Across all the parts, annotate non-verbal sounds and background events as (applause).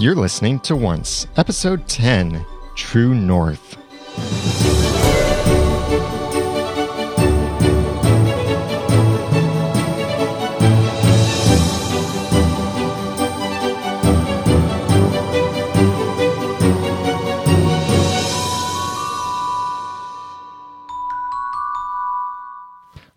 You're listening to Once, Episode 10 True North.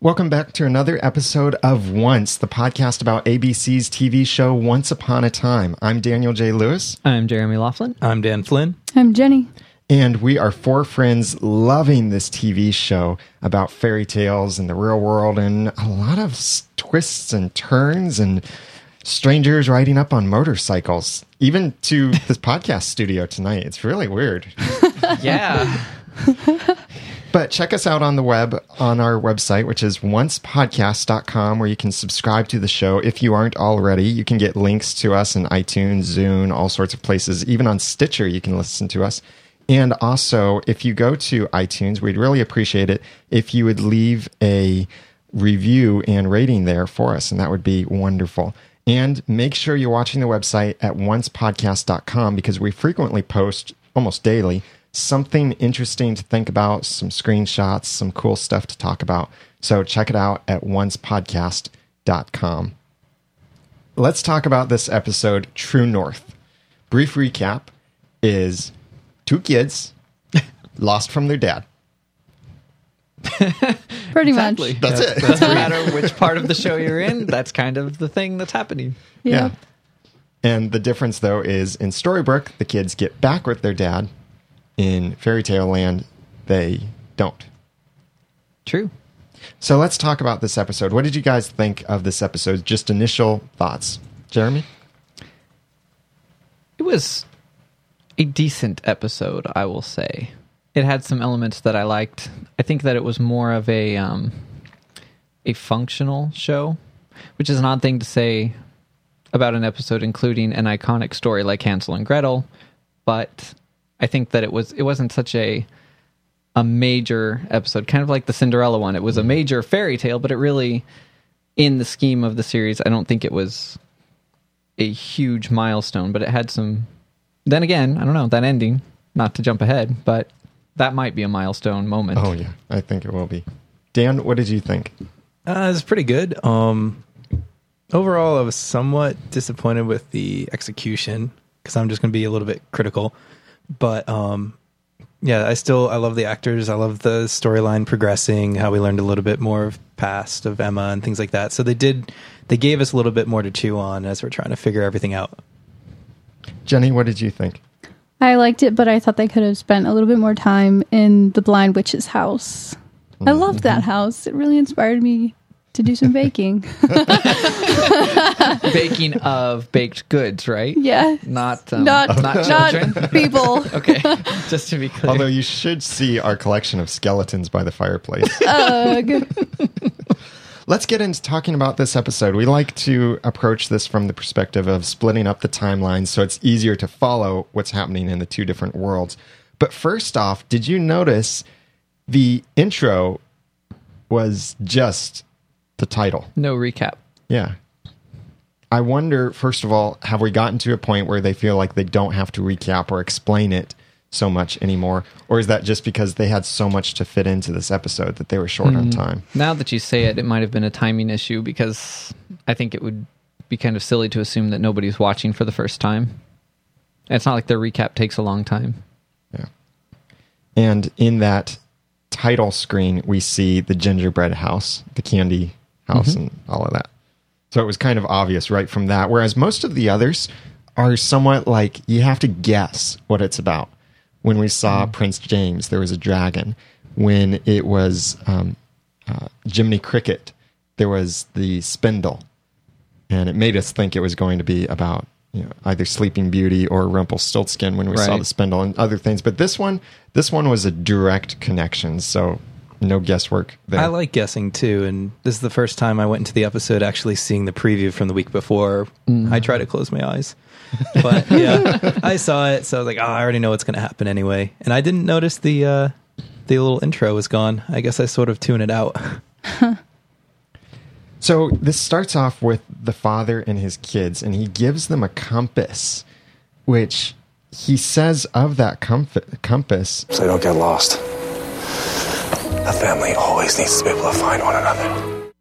Welcome back to another episode of Once, the podcast about ABC's TV show Once Upon a Time. I'm Daniel J. Lewis, I'm Jeremy Laughlin. I'm Dan Flynn. I'm Jenny. and we are four friends loving this TV show about fairy tales and the real world and a lot of twists and turns and strangers riding up on motorcycles, even to (laughs) this podcast studio tonight. It's really weird. (laughs) Yeah. (laughs) But check us out on the web on our website, which is oncepodcast.com, where you can subscribe to the show. If you aren't already, you can get links to us in iTunes, Zune, all sorts of places. Even on Stitcher, you can listen to us. And also, if you go to iTunes, we'd really appreciate it if you would leave a review and rating there for us, and that would be wonderful. And make sure you're watching the website at oncepodcast.com because we frequently post almost daily something interesting to think about, some screenshots, some cool stuff to talk about. So check it out at oncepodcast.com. Let's talk about this episode, True North. Brief recap is two kids (laughs) lost from their dad. (laughs) Pretty Exactly. much. That's it. Doesn't matter which part of the show you're in. That's kind of the thing that's happening. Yeah. And the difference, though, is in Storybrooke, the kids get back with their dad. In Fairy Tale Land, they don't. True. So let's talk about this episode. What did you guys think of this episode? Just initial thoughts. Jeremy? It was a decent episode, I will say. It had some elements that I liked. I think that it was more of a um, a functional show, which is an odd thing to say about an episode including an iconic story like Hansel and Gretel, but I think that it was it wasn't such a a major episode, kind of like the Cinderella one. It was a major fairy tale, but it really in the scheme of the series, I don't think it was a huge milestone, but it had some. Then again, I don't know that ending. Not to jump ahead, but that might be a milestone moment. Oh, yeah. I think it will be. Dan, what did you think? Uh, was pretty good. Um, overall, I was somewhat disappointed with the execution because I'm just going to be a little bit critical. But um, yeah, I still I love the actors. I love the storyline progressing. How we learned a little bit more of past of Emma and things like that. So they did they gave us a little bit more to chew on as we're trying to figure everything out. Jenny, what did you think? I liked it, but I thought they could have spent a little bit more time in the blind witch's house. I loved that house. It really inspired me to do some baking. (laughs) Baking of baked goods, right? yeah. Not um, Not not not, children. (laughs) people. (laughs) okay, just to be clear. Although you should see our collection of skeletons by the fireplace. Ugh. Let's get into talking about this episode. We like to approach this from the perspective of splitting up the timelines so it's easier to follow what's happening in the two different worlds. But first off, did you notice the intro was just the title? no recap. Yeah. I wonder, first of all, have we gotten to a point where they feel like they don't have to recap or explain it so much anymore? Or is that just because they had so much to fit into this episode that they were short on mm-hmm. time? Now that you say it, it might have been a timing issue because I think it would be kind of silly to assume that nobody's watching for the first time. It's not like their recap takes a long time. Yeah. And in that title screen, we see the gingerbread house, the candy house, and all of that. So it was kind of obvious right from that. Whereas most of the others are somewhat like you have to guess what it's about. When we saw Prince James, there was a dragon. When it was um, uh, Jiminy Cricket, there was the spindle. And it made us think it was going to be about you know, either Sleeping Beauty or Rumpelstiltskin when we saw the spindle and other things. But this one, this one was a direct connection, so no guesswork there. I like guessing too, and this is the first time I went into the episode actually seeing the preview from the week before. I try to close my eyes, but yeah, (laughs) I saw it, so I was like, "Oh, I already know what's going to happen anyway." And I didn't notice the uh, the little intro was gone. I guess I sort of tune it out. So this starts off with the father and his kids, and he gives them a compass which he says of that comf- compass so they don't get lost. A family always needs to be able to find one another.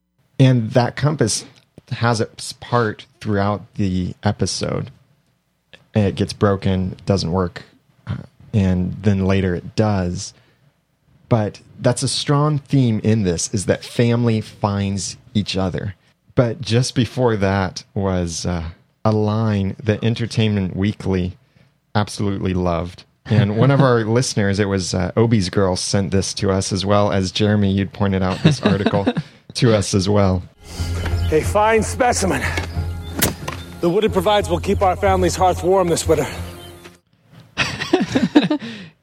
And that compass has its part throughout the episode. It gets broken, doesn't work, uh, and then later it does. But that's a strong theme in this is that family finds each other. But just before that was uh, a line that Entertainment Weekly absolutely loved. And one of our listeners, it was uh, Obi's girl, sent this to us as well as Jeremy. You'd pointed out this article (laughs) to us as well. A fine specimen. The wood it provides will keep our family's hearths warm this winter. (laughs)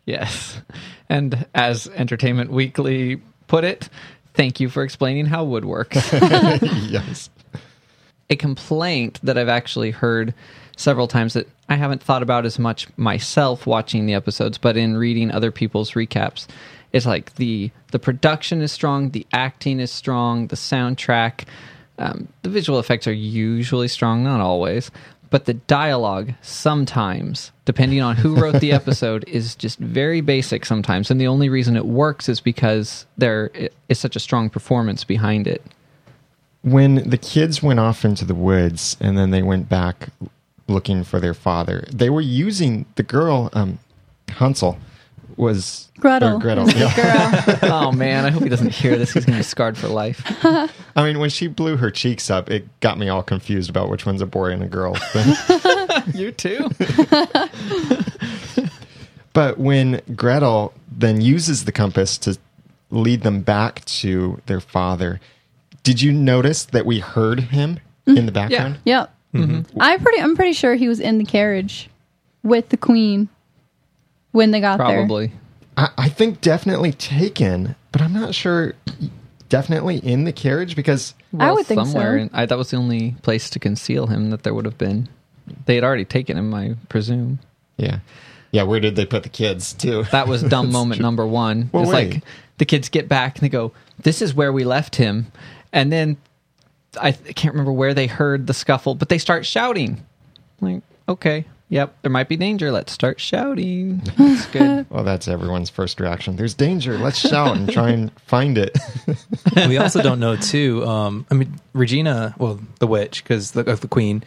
Yes. And as Entertainment Weekly put it, thank you for explaining how wood works. (laughs) yes. a complaint that I've actually heard several times that I haven't thought about as much myself watching the episodes, but in reading other people's recaps, it's like the the production is strong, the acting is strong, the soundtrack, um, the visual effects are usually strong, not always, but the dialogue sometimes, depending on who wrote the (laughs) episode, is just very basic sometimes, and the only reason it works is because there is such a strong performance behind it. when the kids went off into the woods and then they went back looking for their father, they were using the girl, um, Hansel, was Gretel. Gretel. (laughs) Yeah. Girl. (laughs) oh man, I hope he doesn't hear this. He's gonna be scarred for life. (laughs) I mean, when she blew her cheeks up, it got me all confused about which one's a boy and a girl. you too. but when Gretel then uses the compass to lead them back to their father, did you notice that we heard him in the background? Yep. I pretty. I'm pretty sure he was in the carriage with the queen when they got there. Probably. I, I think definitely taken, but I'm not sure. Definitely in the carriage because I would think somewhere. so. in- I, that was the only place to conceal him that there would have been. They had already taken him, I presume. yeah, yeah. Where did they put the kids too? (laughs) That was dumb That's moment true. number one. Well, it's wait. like the kids get back and they go, "This is where we left him," and then I th- can't remember where they heard the scuffle, but they start shouting. Like, okay, yep, there might be danger. Let's start shouting. That's (laughs) good. Well, that's everyone's first reaction. There's danger. Let's shout and try and find it. (laughs) we also don't know (laughs) too. Um, I mean, Regina, well, the witch, because the, of the queen,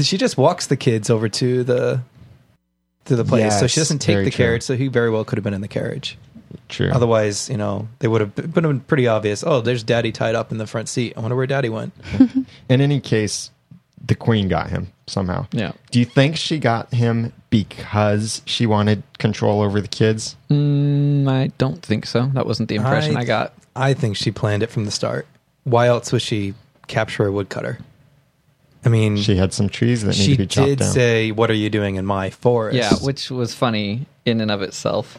she just walks the kids over to the to the place, so she doesn't take the true. carriage. So he very well could have been in the carriage. True. Otherwise, you know, they would have been, would been pretty obvious. Oh, there's Daddy tied up in the front seat. I wonder where Daddy went. (laughs) In any case, the queen got him somehow. Yeah. Do you think she got him because she wanted control over the kids? Mm, I don't think so. That wasn't the impression I, got. I think she planned it from the start. Why else would she capture a woodcutter? I mean, She had some trees that need to be chopped she did say, "What are you doing in my forest?" Yeah, which was funny in and of itself.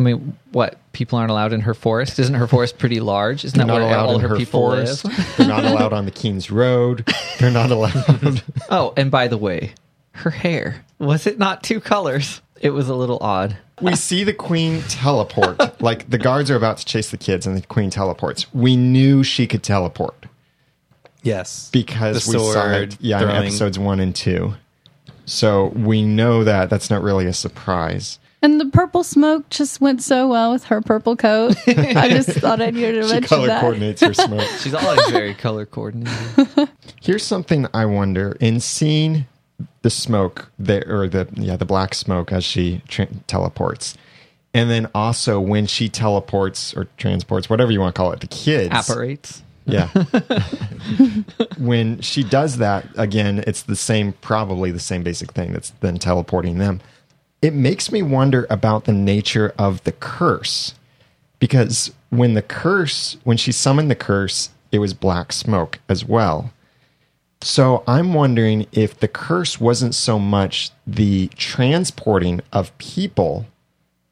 I mean, what? People aren't allowed in her forest? Isn't her forest pretty large? Isn't They're that not where allowed all in her, her people forest. live? They're not allowed on the King's Road. They're not allowed. (laughs) Oh, and by the way, her hair was it not two colors? It was a little odd. we see the queen teleport. (laughs) like the guards are about to chase the kids, and the queen teleports. We knew she could teleport yes, because The we saw sword it. Yeah, in throwing. episodes one and two. So we know that. That's not really a surprise. And the purple smoke just went so well with her purple coat. I just (laughs) thought I needed to She mention color that. coordinates her smoke. (laughs) She's always very color coordinated. (laughs) Here's something I wonder in seeing the smoke there or the yeah the black smoke as she tra- teleports, and then also when she teleports or transports whatever you want to call it the kids Apparates. yeah when she does that again it's the same probably the same basic thing that's then teleporting them it makes me wonder about the nature of the curse because when the curse when she summoned the curse it was black smoke as well. So i'm wondering if the curse wasn't so much the transporting of people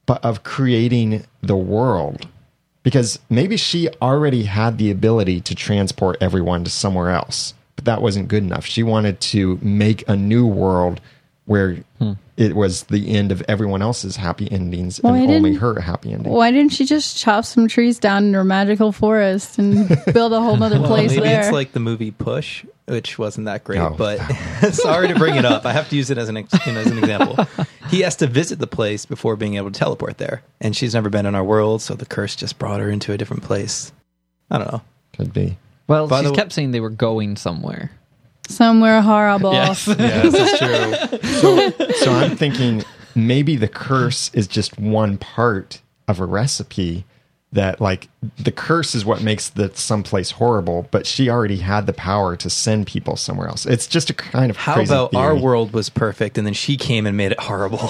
but of creating the world. Because maybe she already had the ability to transport everyone to somewhere else but that wasn't good enough. She wanted to make a new world where hmm. It was the end of everyone else's happy endings Well, and only her happy ending. Why didn't she just chop some trees down in her magical forest and (laughs) build a whole nother Well, place maybe there? it's like the movie Push, which wasn't that great. Oh, but (laughs) sorry to bring it up. I have to use it as an ex- you know, as an example. (laughs) He has to visit the place before being able to teleport there, and she's never been in our world, so the curse just brought her into a different place. I don't know. Could be. Well, By she the- kept saying they were going somewhere. Somewhere horrible. Yes, (laughs) that's true. (laughs) So, so I'm thinking maybe the curse is just one part of a recipe that like the curse is what makes the someplace horrible, but she already had the power to send people somewhere else. It's just a kind of How crazy about our world was perfect, and then she came and made it horrible? (laughs)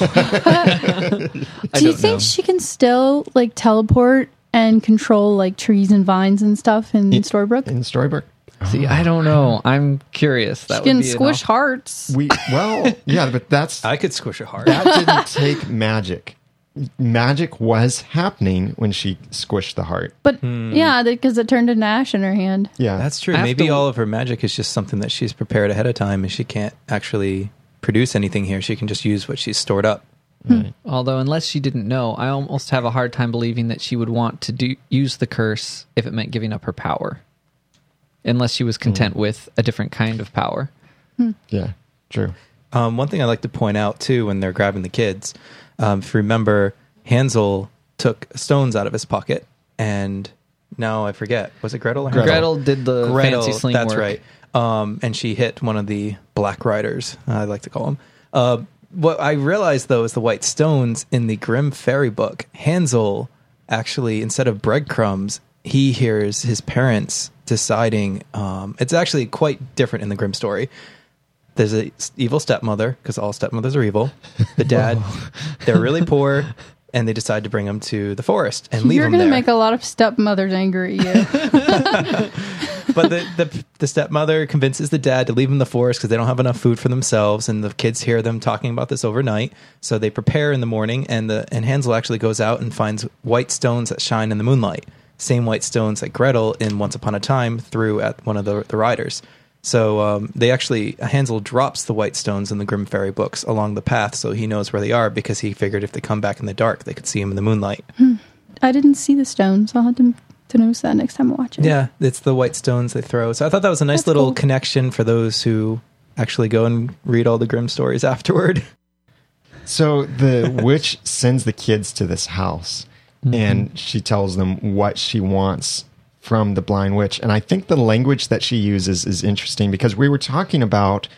Do you think know. she can still like teleport and control like trees and vines and stuff in In- Storybrooke? in Storybook? See, I oh, don't know. I'm curious. That she can would be squish off- hearts. We well, (laughs) yeah, but that's I could squish a heart. that didn't take magic. Magic was happening when she squished the heart. But hmm. yeah, because it turned into ash in her hand. Yeah, That's true. I Maybe to- all of her magic is just something that she's prepared ahead of time, and she can't actually produce anything here. She can just use what she's stored up. Hmm. Although, unless she didn't know, I almost have a hard time believing that she would want to do use the curse if it meant giving up her power. Unless she was content with a different kind of power. yeah, true. Um, one thing I like to point out too, when they're grabbing the kids, um, if you remember, Hansel took stones out of his pocket, and now I forget. Was it Gretel? Or Gretel. Gretel, did the Gretel, fancy sling that's work. right. Um, and she hit one of the Black Riders. I like to call them. Uh, what I realized though is the white stones in the Grimm fairy book. Hansel actually, instead of breadcrumbs, he hears his parents deciding. Um, it's actually quite different in the Grimm story. There's a s- evil stepmother because all stepmothers are evil. The dad, (laughs) they're really poor, and they decide to bring him to the forest and leave You're him gonna make a lot of stepmothers angry at you. (laughs) but the, the the stepmother convinces the dad to leave him in the forest because they don't have enough food for themselves, and the kids hear them talking about this overnight. So they prepare in the morning, and the and Hansel actually goes out and finds white stones that shine in the moonlight, same white stones that Gretel in Once Upon a Time threw at one of the the riders. So um, they actually Hansel drops the white stones in the Grimm fairy books along the path, so he knows where they are because he figured if they come back in the dark, they could see him in the moonlight. I didn't see the stones. So i'll have to, to notice that next time I watch it. Yeah, it's the white stones they throw. So I thought that was a nice That's little cool. connection for those who actually go and read all the Grimm stories (laughs) afterward. So the (laughs) witch sends the kids to this house and she tells them what she wants from the blind witch. And I think the language that she uses is interesting because we were talking about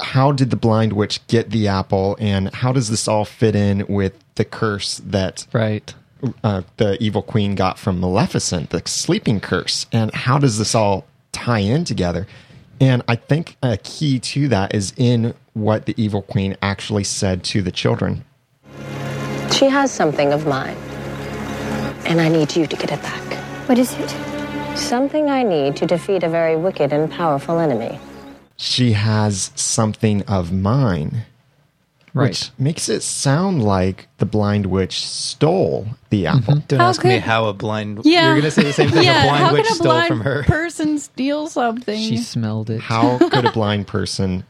how did the blind witch get the apple and how does this all fit in with the curse that Right. uh, the evil queen got from Maleficent, the sleeping curse, and how does this all tie in together? And I think a key to that is in what the evil queen actually said to the children. She has something of mine. And I need you to get it back. What is it? Something I need to defeat a very wicked and powerful enemy. She has something of mine, Right. which makes it sound like the blind witch stole the mm-hmm. apple. Don't How ask me how a blind. Yeah. You're going to say the same thing (laughs) yeah, a blind how witch can a stole blind from her. person steal something? She smelled it. How (laughs) could a blind person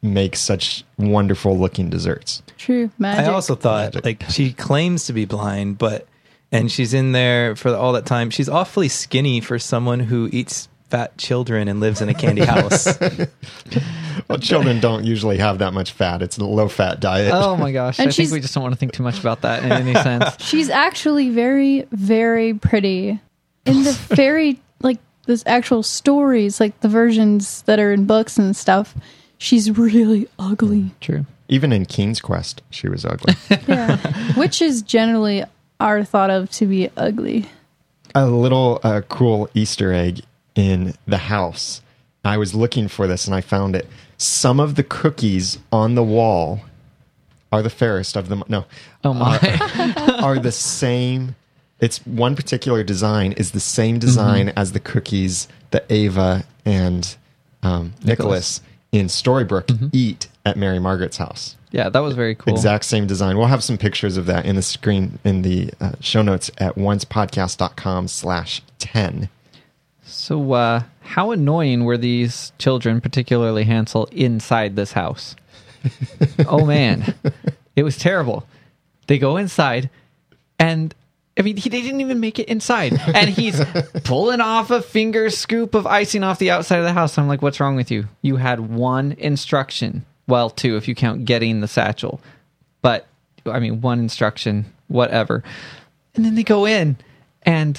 make such wonderful looking desserts? True magic. I also thought Magic. like she claims to be blind, but and she's in there for all that time. She's awfully skinny for someone who eats fat children and lives in a candy house. (laughs) Well, children don't usually have that much fat. It's a low fat diet. Oh my gosh. And I think we just don't want to think too much about that in any (laughs) sense. She's actually very, very pretty. In the (laughs) very like this actual stories, like the versions that are in books and stuff, she's really ugly. True. Even in King's Quest, she was ugly. Yeah. Which is generally are thought of to be ugly. a little uh, cool Easter egg in the house. I was looking for this and I found it. Some of the cookies on the wall are the fairest of them. No, Oh my. are (laughs) the same. It's one particular design is the same design as the cookies that Ava and um, Nicholas. in Storybrooke eat at Mary Margaret's house. yeah, that was very cool. Exact same design. We'll have some pictures of that in the screen in the uh, show notes at oncepodcast.com slash 10. So, uh, how annoying were these children, particularly Hansel, inside this house? (laughs) oh man, It was terrible. They go inside, and I mean, he, they didn't even make it inside, and he's (laughs) pulling off a finger scoop of icing off the outside of the house. I'm like, "What's wrong with you? You had one instruction, well, two if you count getting the satchel, but I mean, one instruction, whatever." And then they go in, and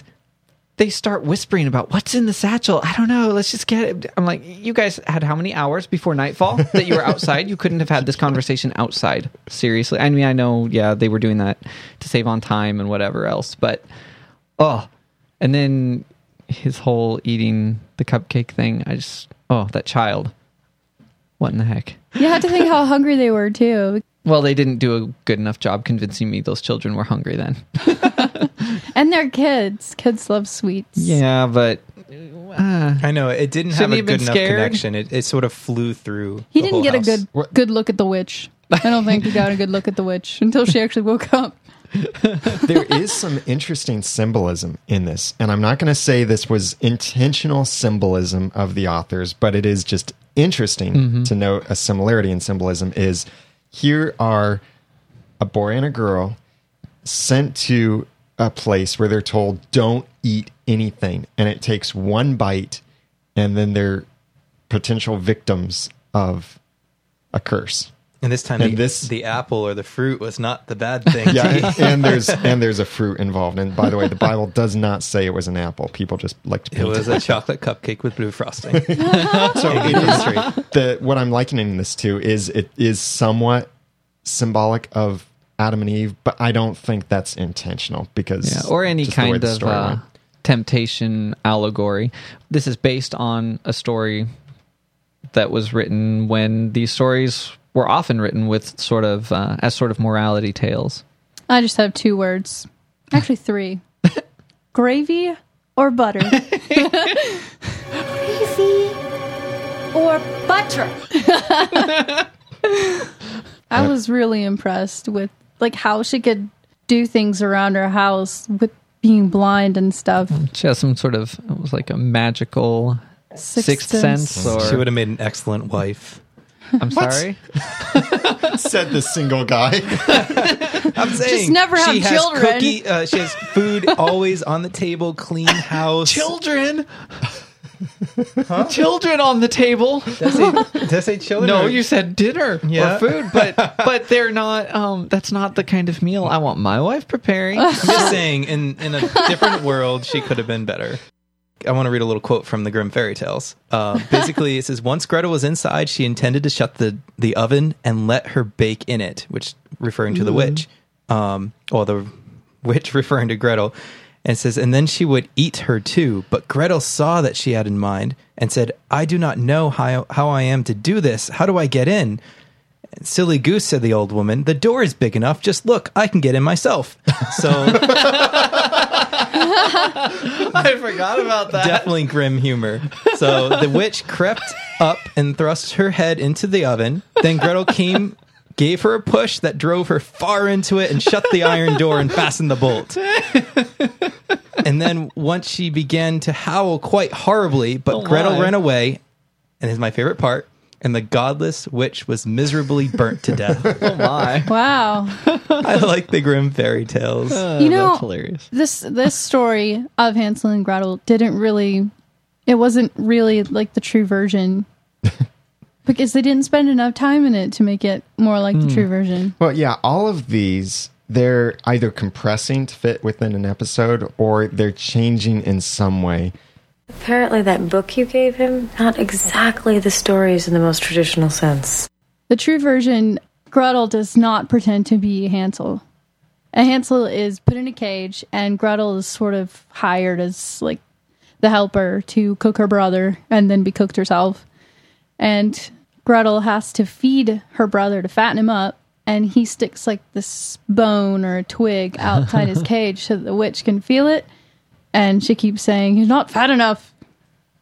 they start whispering about what's in the satchel. I don't know. Let's just get it. I'm like, you guys had how many hours before nightfall that you were outside? you couldn't have had this conversation outside. Seriously. I mean, I know, yeah, they were doing that to save on time and whatever else, but oh, and then his whole eating the cupcake thing. I just, oh, that child. What in the heck? You have to think how hungry they were too. Well, they didn't do a good enough job convincing me those children were hungry then. (laughs) And they're kids. Kids love sweets. yeah, but uh, I know it didn't have a good enough scared? connection. It, it sort of flew through. He the didn't whole get a good good look at the witch. I don't think he got a good look at the witch until she actually woke up. (laughs) there is some interesting symbolism in this. And I'm not going to say this was intentional symbolism of the authors, but it is just interesting mm-hmm. to note a similarity in symbolism is here are a boy and a girl sent to a place where they're told don't eat anything and it takes one bite and then they're potential victims of a curse. And this time, And the, this- the apple or the fruit was not the bad (laughs) thing. Yeah, and there's and there's a fruit involved. And by the way, the Bible does not say it was an apple. People just like to It paint was a chocolate cupcake with blue frosting. (laughs) So it is the what I'm likening this to is it is somewhat symbolic of Adam and Eve, but I don't think that's intentional because yeah, or any just the kind the of uh, temptation allegory. This is based on a story that was written when these stories were often written with sort of uh, as sort of morality tales. I just have two words. Actually, three (laughs) gravy or butter. (laughs) Gravy or butter. (laughs) I was really impressed with like how she could do things around her house with being blind and stuff. She has some sort of it was like a magical Sixth sixth, sense. sense, or she would have made an excellent wife. I'm sorry. (laughs) Said the single guy. (laughs) I'm saying never have she has children. Cookie, uh, she has food always on the table, clean house. Children. Children on the table. Does it, does it children? No, or- you said dinner Yeah. or food, but (laughs) but they're not. Um, that's not the kind of meal I want my wife preparing. I'm just saying, in in a different world, she could have been better. I want to read a little quote from the Grimm fairy tales. Uh, (laughs) basically, it says, "Once Gretel was inside, she intended to shut the the oven and let her bake in it," which referring to the witch, um, or the witch (laughs) referring to Gretel. And it says, and then she would eat her too. But Gretel saw that she had in mind and said, "I do not know how how I am to do this. How do I get in?" Silly goose, said the old woman. The door is big enough. Just look, I can get in myself. So (laughs) I forgot about that. definitely grim humor. So the witch crept up and thrust her head into the oven. Then Gretel came, gave her a push that drove her far into it and shut the iron door and fastened the bolt. And then once she began to howl quite horribly, but Oh, Gretel my. ran away. And is my favorite part. And the godless witch was miserably burnt to death. (laughs) Oh my! Wow. (laughs) I like the Grimm fairy tales. Uh, you know, that's hilarious. this this story of Hansel and Gretel didn't really it wasn't really like the true version (laughs) because they didn't spend enough time in it to make it more like the true hmm. version. Well, yeah, all of these they're either compressing to fit within an episode or they're changing in some way. Apparently, that book you gave him, not exactly the stories in the most traditional sense. The true version Gretel does not pretend to be Hansel. And Hansel is put in a cage and Gretel is sort of hired as like the helper to cook her brother and then be cooked herself. And Gretel has to feed her brother to fatten him up and he sticks like this bone or a twig outside his (laughs) cage so that the witch can feel it and she keeps saying he's not fat enough.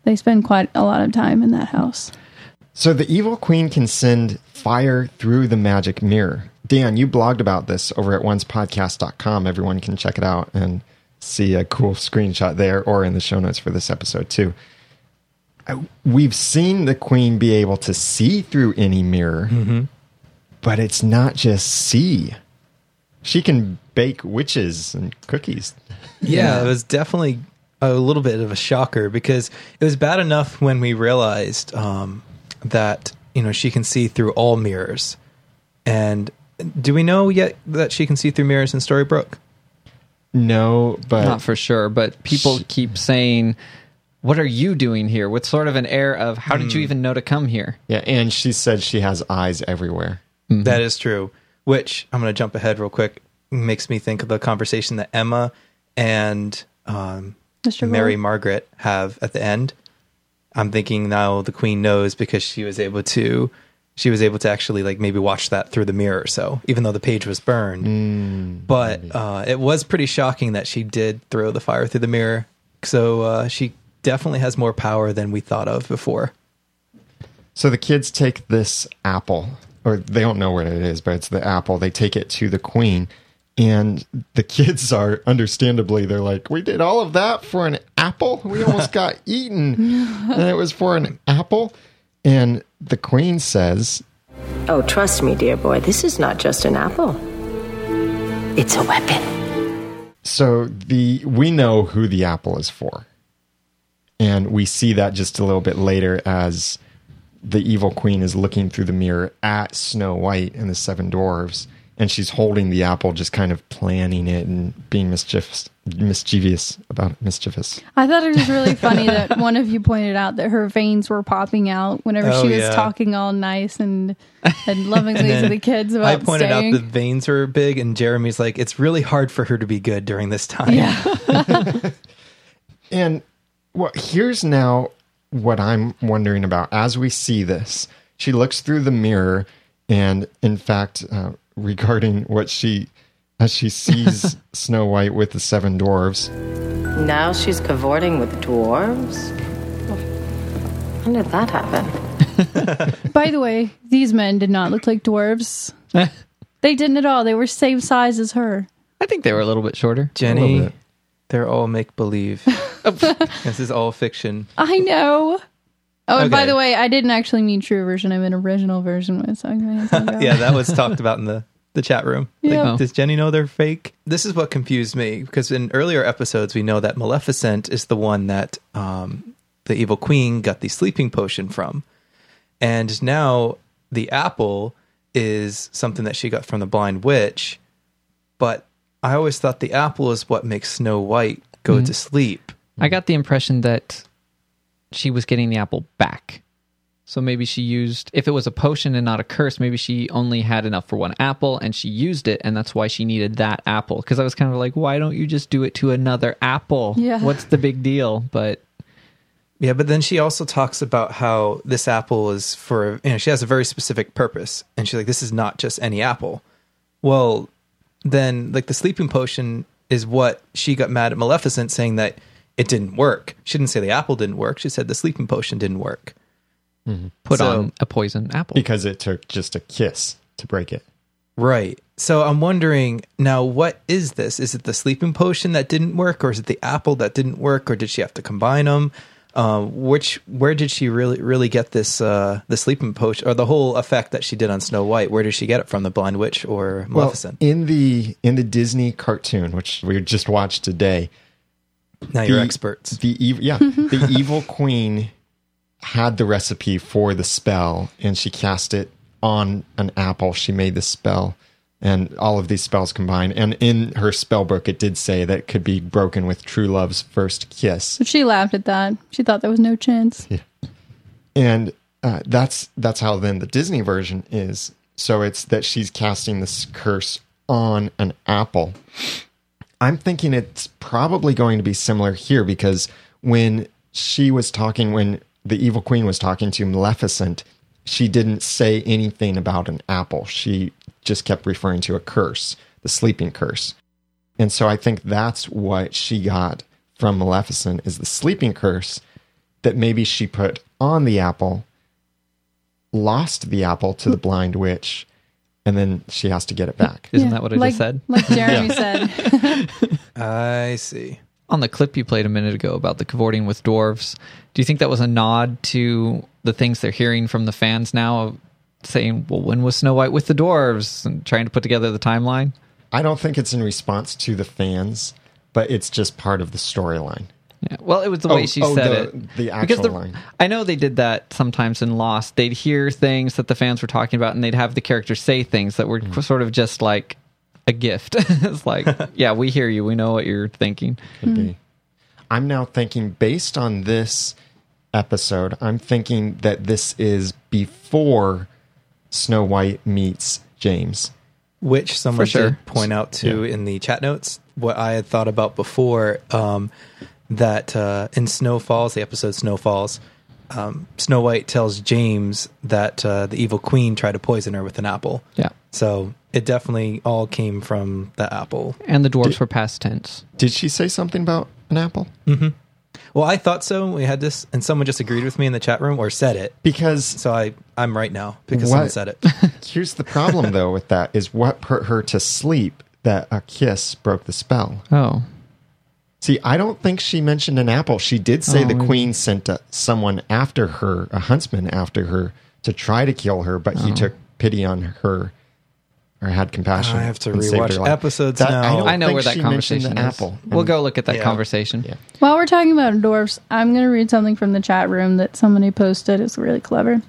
They spend quite a lot of time in that house. So the evil queen can send fire through the magic mirror. Dan, you blogged about this over at oncepodcast.com. Everyone can check it out and see a cool screenshot there or in the show notes for this episode too. Uh, We've seen the queen be able to see through any mirror. but it's not just see. She can bake witches and cookies. Yeah, it was definitely a little bit of a shocker because it was bad enough when we realized um, that you know she can see through all mirrors. And do we know yet that she can see through mirrors in Storybrooke? No, but Not for sure, but people Sh- keep saying, "What are you doing here?" With sort of an air of, "How did you even know to come here?" yeah, and she said she has eyes everywhere. That is true. Which I'm going to jump ahead real quick. Makes me think of the conversation that Emma and um, Mr. Mary Gold. Margaret have at the end. I'm thinking now the Queen knows because she was able to. She was able to actually like maybe watch that through the mirror. So even though the page was burned, but uh, it was pretty shocking that she did throw the fire through the mirror. So uh, she definitely has more power than we thought of before. So the kids take this apple, or they don't know what it is, but it's the apple. They take it to the queen, and the kids are understandably, they're like, We did all of that for an apple? We almost (laughs) got eaten, and it was for an apple. And the queen says, Oh, trust me, dear boy, this is not just an apple. It's a weapon. So the we know who the apple is for. And we see that just a little bit later as the evil queen is looking through the mirror at Snow White and the seven dwarves and she's holding the apple just kind of planning it and being mischievous mischievous about it, mischievous. I thought it was really funny that (laughs) one of you pointed out that her veins were popping out whenever Oh, she was yeah. talking all nice and and (laughs) lovingly to the kids I pointed staying. out the veins were big, and Jeremy's like, "It's really hard for her to be good during this time." yeah, (laughs) And what here's now what I'm wondering about as we see this. She looks through the mirror, and in fact, uh, regarding what she as she sees (laughs) Snow White with the seven dwarves, Now she's cavorting with dwarves? When did that happen? (laughs) By the way, these men did not look like dwarves. (laughs) they didn't at all. They were same size as her. I think they were a little bit shorter. Jenny, bit. they're all make believe. this is all fiction. I know. Oh, and by the way, I didn't actually mean true version. I meant original version with Song (laughs) Yeah, that was talked about in the the chat room. Like, Yeah. does Jenny know they're fake? This is what confused me because in earlier episodes we know that Maleficent is the one that um, the evil queen got the sleeping potion from, and now the apple is something that she got from the blind witch. But I always thought the apple is what makes Snow White go Mm-hmm. to sleep. I got the impression that she was getting the apple back. So maybe she used, if it was a potion and not a curse, maybe she only had enough for one apple and she used it, and that's why she needed that apple. Because I was kind of like, why don't you just do it to another apple? Yeah. What's the big deal? But Yeah, but then she also talks about how this apple is for, you know, she has a very specific purpose. And she's like, this is not just any apple. Well, then, like, the sleeping potion is what she got mad at Maleficent saying that it didn't work. She didn't say the apple didn't work. She said the sleeping potion didn't work. put So- on a poison apple. because it took just a kiss to break it. Right. So I'm wondering now, what is this? Is it the sleeping potion that didn't work, or is it the apple that didn't work, or did she have to combine them? Um, which where did she really really get this uh, the sleeping potion or the whole effect that she did on Snow White? Where did she get it from? The Blind Witch or Maleficent? Well, in the in the Disney cartoon, which we just watched today, now you're the- experts. The evil, yeah, (laughs) the evil queen had the recipe for the spell, and she cast it on an apple. She made the spell, and all of these spells combined. And in her spell book, it did say that it could be broken with true love's first kiss. But she laughed at that. She thought there was no chance. Yeah. and uh, that's that's how then the Disney version is. So it's that she's casting this curse on an apple. I'm thinking it's probably going to be similar here because when she was talking, when the evil queen was talking to Maleficent, she didn't say anything about an apple. She just kept referring to a curse, the sleeping curse. And so I think that's what she got from Maleficent is the sleeping curse that maybe she put on the apple, lost the apple to the blind witch, and then she has to get it back. Isn't Yeah, that what I like, just said? Like (laughs) Jeremy said. (laughs) I see. on the clip you played a minute ago about the cavorting with dwarves, do you think that was a nod to the things they're hearing from the fans now of saying, "Well, when was Snow White with the dwarves?" and trying to put together the timeline. I don't think it's in response to the fans, but it's just part of the storyline. Yeah. Well, it was the Oh, way she oh, said the- it. the because actual line. I know they did that sometimes in Lost. They'd hear things that the fans were talking about, and they'd have the characters say things that were Mm-hmm. sort of just like a gift. (laughs) it's like, (laughs) yeah, we hear you. We know what you're thinking. Could be. I'm now thinking, based on this episode, I'm thinking that this is before Snow White meets James. which someone For sure. did point out to in the chat notes what I had thought about before um, that uh, in Snow Falls, the episode Snow Falls, um, Snow White tells James that uh, the evil queen tried to poison her with an apple. Yeah. So it definitely all came from the apple. And the dwarves were past tense. Did she say something about an apple? Well, I thought so. We had this, and someone just agreed with me in the chat room or said it. Because So I, I'm right now because What? someone said it. (laughs) here's the problem, though, with that is what put her to sleep that a kiss broke the spell. Oh. See, I don't think she mentioned an apple. She did say Oh, the maybe. queen sent a, someone after her, a huntsman after her, to try to kill her, but Oh. he took pity on her or had compassion. I have to and saved her rewatch episodes That- now. I, don't I know think where that she conversation the is. apple. We'll And- go look at that Yeah. conversation. Yeah. While we're talking about dwarfs, I'm going to read something from the chat room that somebody posted. It's really clever.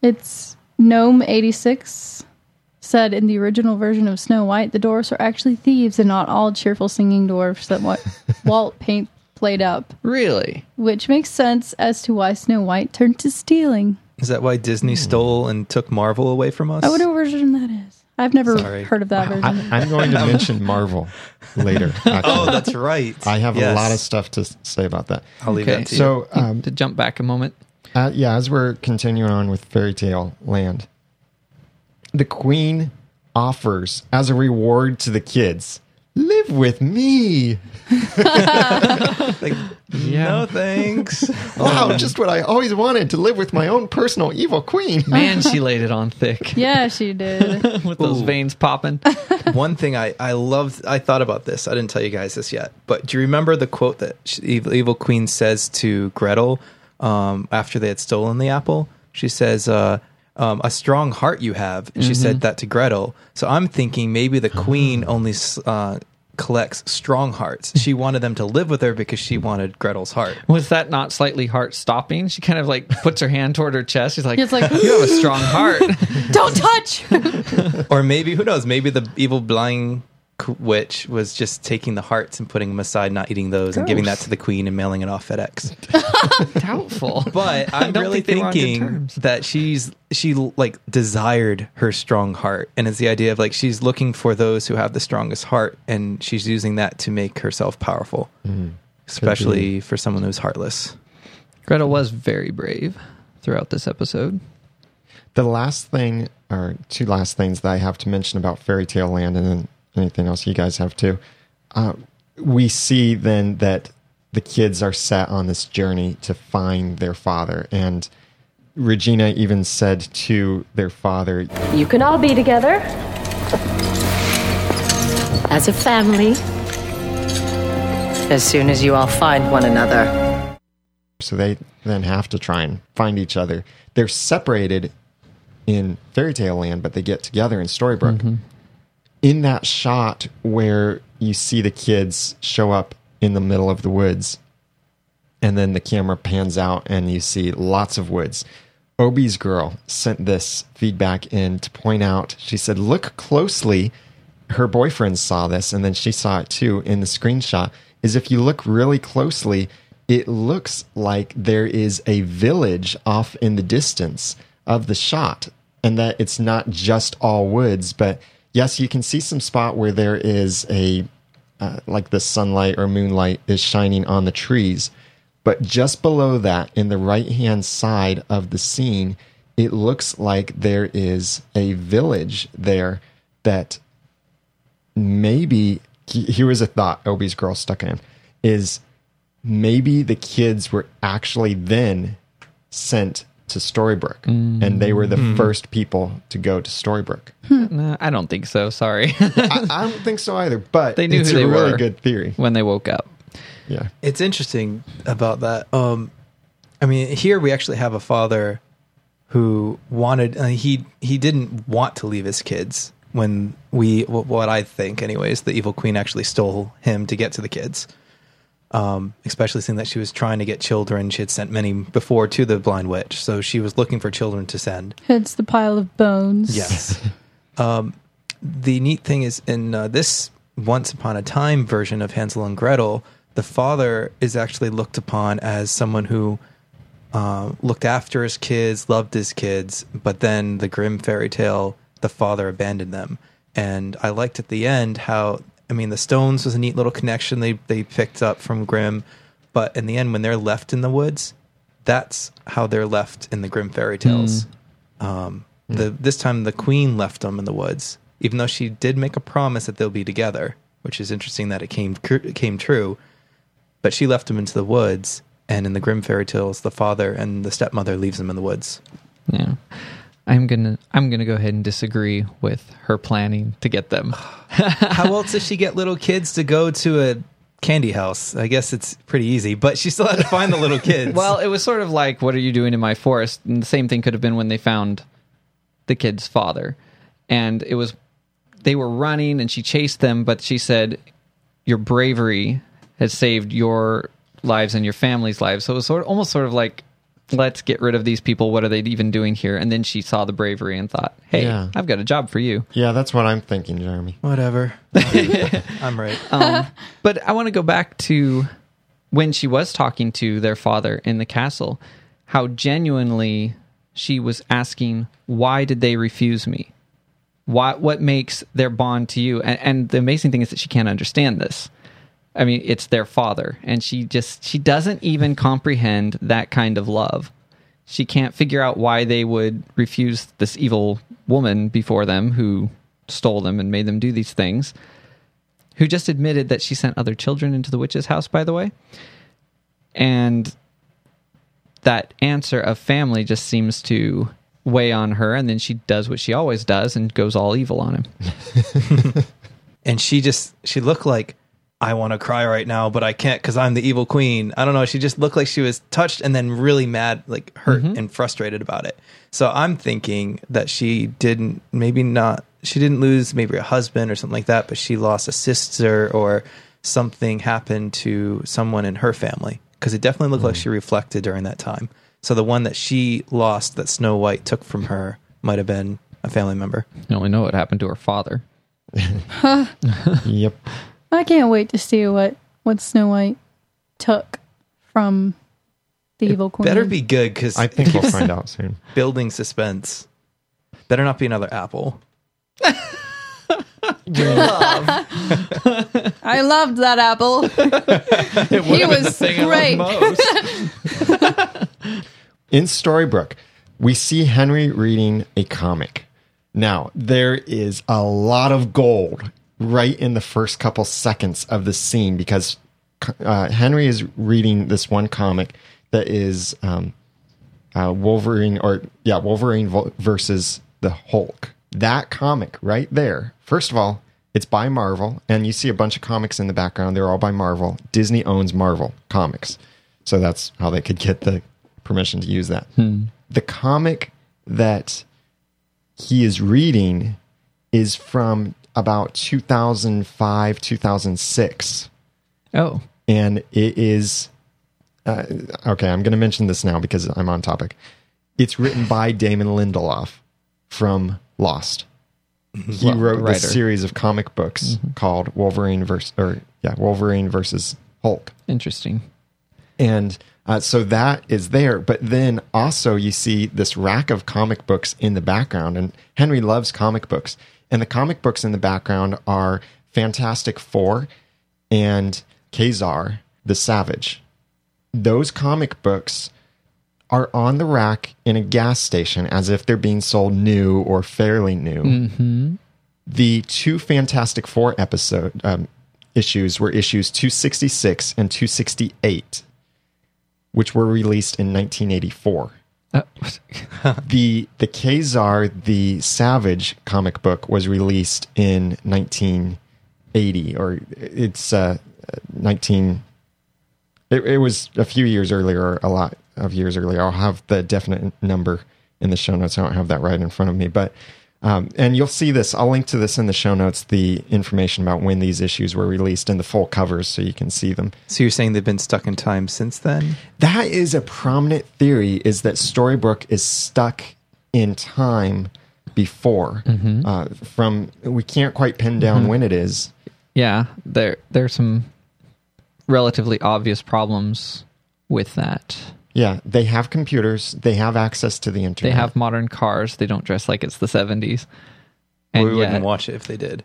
It's Gnome86 said in the original version of Snow White, the dwarfs are actually thieves and not all cheerful singing dwarfs that Wa- (laughs) Walt Paint played up, Really? which makes sense as to why Snow White turned to stealing. Is that why Disney stole and took Marvel away from us? I wonder what version that is. I've never Sorry. heard of that version. I, I'm going to mention Marvel later. (laughs) actually. Oh, that's right. I have Yes. a lot of stuff to say about that. I'll leave Okay. that to you. So, um, to jump back a moment. Uh, yeah, as we're continuing on with Fairy Tale Land, the queen offers as a reward to the kids, live with me. (laughs) like, Yeah. no thanks. (laughs) Wow, just what I always wanted to live with my own personal evil queen. (laughs) Man, she laid it on thick yeah, she did. with those Ooh. veins popping. One thing I I loved. I thought about this. I didn't tell you guys this yet, but do you remember the quote that she, evil, evil Queen says to Gretel um, after they had stolen the apple? She says. Uh, um, a strong heart you have. And she said that to Gretel. So I'm thinking maybe the queen only uh, collects strong hearts. She wanted them to live with her because she wanted Gretel's heart. Was that not slightly heart stopping? She kind of like puts her hand toward her chest. She's like, It's like- you have a strong (laughs) heart. Don't touch! (laughs) or maybe who knows? Maybe the evil blind c- witch was just taking the hearts and putting them aside, not eating those, and giving that to the queen and mailing it off FedEx. (laughs) Doubtful. (laughs) But I I'm really think they were on good thinking that she's she like desired her strong heart, and it's the idea of like she's looking for those who have the strongest heart, and she's using that to make herself powerful, mm-hmm. especially for someone who's heartless. Gretel was very brave throughout this episode. The last thing, or two last things that I have to mention about Fairy Tale Land, and then anything else you guys have too. Uh, we see then that the kids are set on this journey to find their father, and Regina even said to their father, You can all be together as a family as soon as you all find one another. so they then have to try and find each other. They're separated in Fairy Tale Land, but they get together in Storybrooke. In that shot where you see the kids show up in the middle of the woods, and then the camera pans out and you see lots of woods. Obi's girl sent this feedback in to point out. She said, "Look closely." Her boyfriend saw this, and then she saw it too in the screenshot. Is if you look really closely, it looks like there is a village off in the distance of the shot, and that it's not just all woods. But yes, you can see some spot where there is a uh, like the sunlight or moonlight is shining on the trees. But just below that, in the right hand side of the scene, it looks like there is a village there that maybe here was a thought Obi's girl stuck in is maybe the kids were actually then sent to Storybrooke and they were the first people to go to Storybrooke. Nah, I don't think so. Sorry. (laughs) I, I don't think so either, but They knew it's who a they really were. good theory. when they woke up. Yeah. It's interesting about that. Um, I mean, here we actually have a father who wanted uh, he he didn't want to leave his kids when we what I think anyways the evil queen actually stole him to get to the kids. Um, especially seeing that she was trying to get children, she had sent many before to the blind witch, so she was looking for children to send. Hence the pile of bones. Yes. um, the neat thing is in uh, this Once Upon a Time version of Hansel and Gretel, the father is actually looked upon as someone who uh, looked after his kids, loved his kids, but then the Grimm fairy tale, the father abandoned them. And I liked at the end how, I mean, the stones was a neat little connection they, they picked up from Grimm, but in the end, when they're left in the woods, that's how they're left in the Grimm fairy tales. Um, the this time the queen left them in the woods, even though she did make a promise that they'll be together, which is interesting that it came came true. But she left them into the woods, and in the Grimm fairy tales, the father and the stepmother leaves them in the woods. Yeah. I'm gonna I'm gonna go ahead and disagree with her planning to get them. (sighs) How else does she get little kids to go to a candy house? I guess it's pretty easy, but she still had to find the little kids. (laughs) Well, it was sort of like, "What are you doing in my forest?" And the same thing could have been when they found the kid's father, and it was they were running, and she chased them, but she said, "Your bravery has saved your lives and your family's lives." So it was sort of, almost sort of like, "Let's get rid of these people. What are they even doing here?" And then she saw the bravery and thought, "Hey, Yeah. I've got a job for you." Yeah, that's what I'm thinking, Jeremy. whatever. (laughs) I'm right. um, but I want to go back to when she was talking to their father in the castle, how genuinely she was asking, "Why did they refuse me? Why? What makes their bond to you?" And, and the amazing thing is that she can't understand this. I mean, it's their father, and she just she doesn't even comprehend that kind of love. She can't figure out why they would refuse this evil woman before them who stole them and made them do these things who just admitted that she sent other children into the witch's house, by the way. And that answer of family just seems to weigh on her, and then she does what she always does and goes all evil on him. (laughs) and she just she looked like I want to cry right now, but I can't because I'm the evil queen. I don't know. She just looked like she was touched and then really mad, like hurt mm-hmm. and frustrated about it. So I'm thinking that she didn't, maybe not, she didn't lose maybe a husband or something like that, but she lost a sister or something happened to someone in her family because it definitely looked like mm-hmm. she reflected during that time. So the one that she lost that Snow White took from her might have been a family member. You only know what happened to her father. (laughs) Yep. I can't wait to see what what Snow White took from the evil queen. Better be good because I think we'll find out soon. (laughs) building suspense. Better not be another apple. (laughs) I loved that apple. (laughs) he was great. In Storybrooke, we see Henry reading a comic. Now, there is a lot of gold right in the first couple seconds of the scene because uh, Henry is reading this one comic that is um, uh, Wolverine, or yeah, Wolverine vo- versus the Hulk. That comic right there. First of all, it's by Marvel, and you see a bunch of comics in the background. They're all by Marvel. Disney owns Marvel Comics, so that's how they could get the permission to use that. The comic that he is reading is from about 2005, 2006 Oh, and it is uh, okay. I'm going to mention this now because I'm on topic. It's written by Damon Lindelof from Lost. He Well, wrote this series of comic books called Wolverine versus or yeah Wolverine versus Hulk, interesting. and uh, so that is there. But then also you see this rack of comic books in the background, and Henry loves comic books. And the comic books in the background are Fantastic Four and Kazar the Savage. Those comic books are on the rack in a gas station as if they're being sold new or fairly new. The two Fantastic Four episode um, issues were issues 266 and 268 which were released in 1984. Uh, (laughs) The the Kazar the Savage comic book was released in 1980, or it's uh, 19. It, it was a few years earlier, a lot of years earlier. I'll have the definite number in the show notes. I don't have that right in front of me, but um, and you'll see this. I'll link to this in the show notes. The information about when these issues were released and the full covers, so you can see them. So you're saying they've been stuck in time since then? That is a prominent theory. Is that Storybrooke is stuck in time before uh, from we can't quite pin down when it is. Yeah, there there's some relatively obvious problems with that. Yeah, they have computers. They have access to the internet. They have modern cars. They don't dress like it's the 70s. we wouldn't yet, watch it if they did.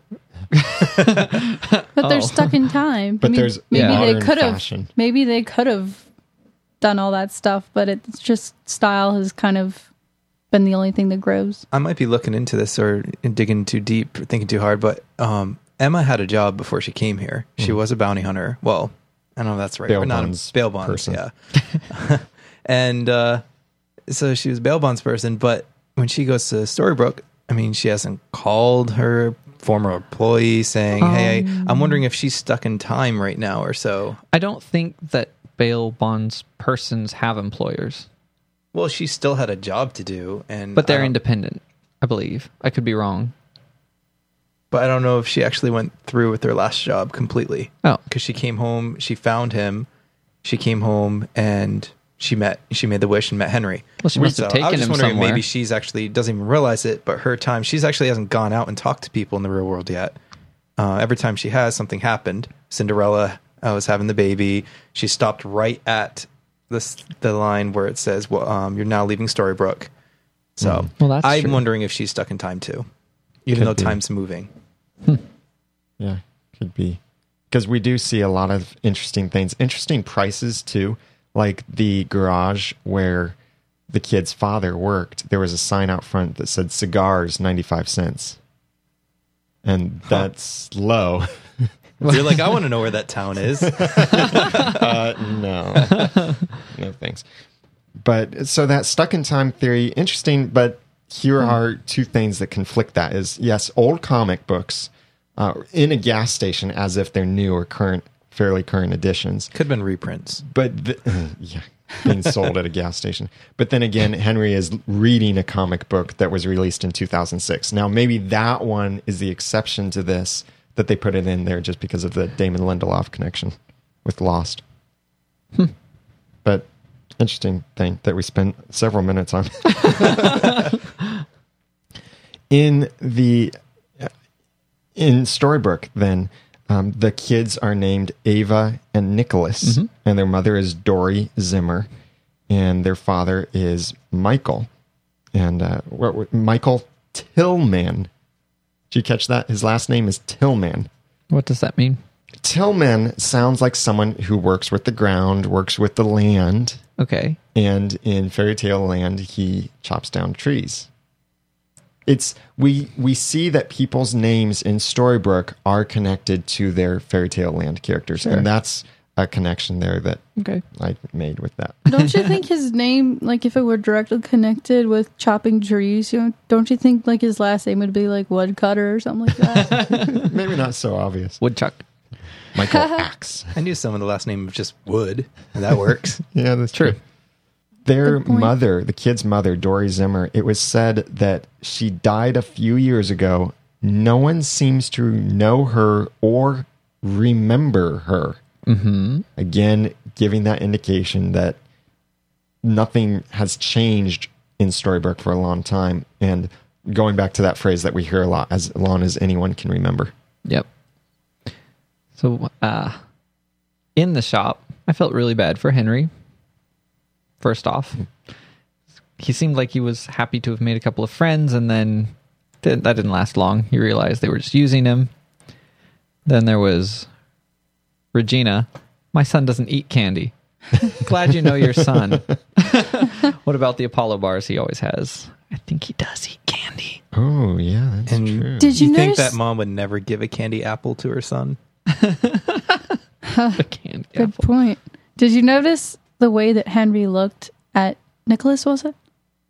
(laughs) But they're stuck in time. But I mean, there's maybe they modern could have. Maybe they could have done all that stuff, but it's just style has kind of been the only thing that grows. I might be looking into this or digging too deep or thinking too hard, but um, Emma had a job before she came here. She was a bounty hunter. Well, I don't know if that's right. Bail but not a- bonds bail bonds, person. yeah. (laughs) and uh, so she was bail bonds person, but when she goes to Storybrooke, I mean, she hasn't called her former employee saying, "Hey, I'm wondering if she's stuck in time right now or so." I don't think that bail bonds persons have employers, Well, she still had a job to do, and but they're don't- independent. I believe. I could be wrong. But I don't know if she actually went through with her last job completely. Oh. because she came home, she found him, she came home and she met, she made the wish and met Henry. Well, she must have I taken was just him wondering if somewhere. maybe she's actually doesn't even realize it, but her time, she's actually hasn't gone out and talked to people in the real world yet. Uh, every time she has, something happened. Cinderella uh, was having the baby. She stopped right at this the line where it says, "Well, um, you're now leaving Storybrooke." So, Well, that's I'm true. wondering if she's stuck in time too, even Could though be. time's moving. Yeah, could be. Because we do see a lot of interesting things, interesting prices too. Like the garage where the kid's father worked, there was a sign out front that said cigars 95 cents. And that's low. (laughs) You're like, I want to know where that town is. (laughs) Uh, no. (laughs) no thanks. But so that stuck in time theory, interesting, but here are two things that conflict that is yes, old comic books uh, in a gas station as if they're new or current, fairly current editions. Could have been reprints. But the, (laughs) yeah, being sold at a gas station. But then again, Henry is reading a comic book that was released in 2006. Now, maybe that one is the exception to this that they put it in there just because of the Damon Lindelof connection with Lost. Hmm. But interesting thing that we spent several minutes on. (laughs) (laughs) in the in Storybrooke, then um, the kids are named Ava and Nicholas, and their mother is Dory Zimmer, and their father is Michael, and uh, what, what- Michael Tillman. Did you catch that? His last name is Tillman. What does that mean? Tillman sounds like someone who works with the ground, works with the land, Okay. and in fairy tale land he chops down trees it's we we see that people's names in storybrooke are connected to their fairy tale land characters Sure. and that's a connection there that Okay. i made with that Don't you (laughs) think his name, like if it were directly connected with chopping trees, you know, don't you think like his last name would be like woodcutter or something like that? (laughs) maybe not so obvious Woodchuck. michael (laughs) axe I knew some of the last name was just Wood, and that works. yeah that's true their mother the kid's mother dory zimmer it was said that she died a few years ago no one seems to know her or remember her Mm-hmm. again giving that indication that nothing has changed in storybrooke for a long time and going back to that phrase that we hear a lot as long as anyone can remember Yep. So, uh, in the shop, I felt really bad for Henry. First off, he seemed like he was happy to have made a couple of friends, and then th- that didn't last long. He realized they were just using him. Then there was Regina. My son doesn't eat candy. (laughs) Glad you know your son. (laughs) what about the Apollo bars he always has? I think he does eat candy. oh yeah that's And true Did you, think notice? that mom would never give a candy apple to her son? (laughs) A candy Good apple. point. Did you notice the way that Henry looked at Nicholas? Was it?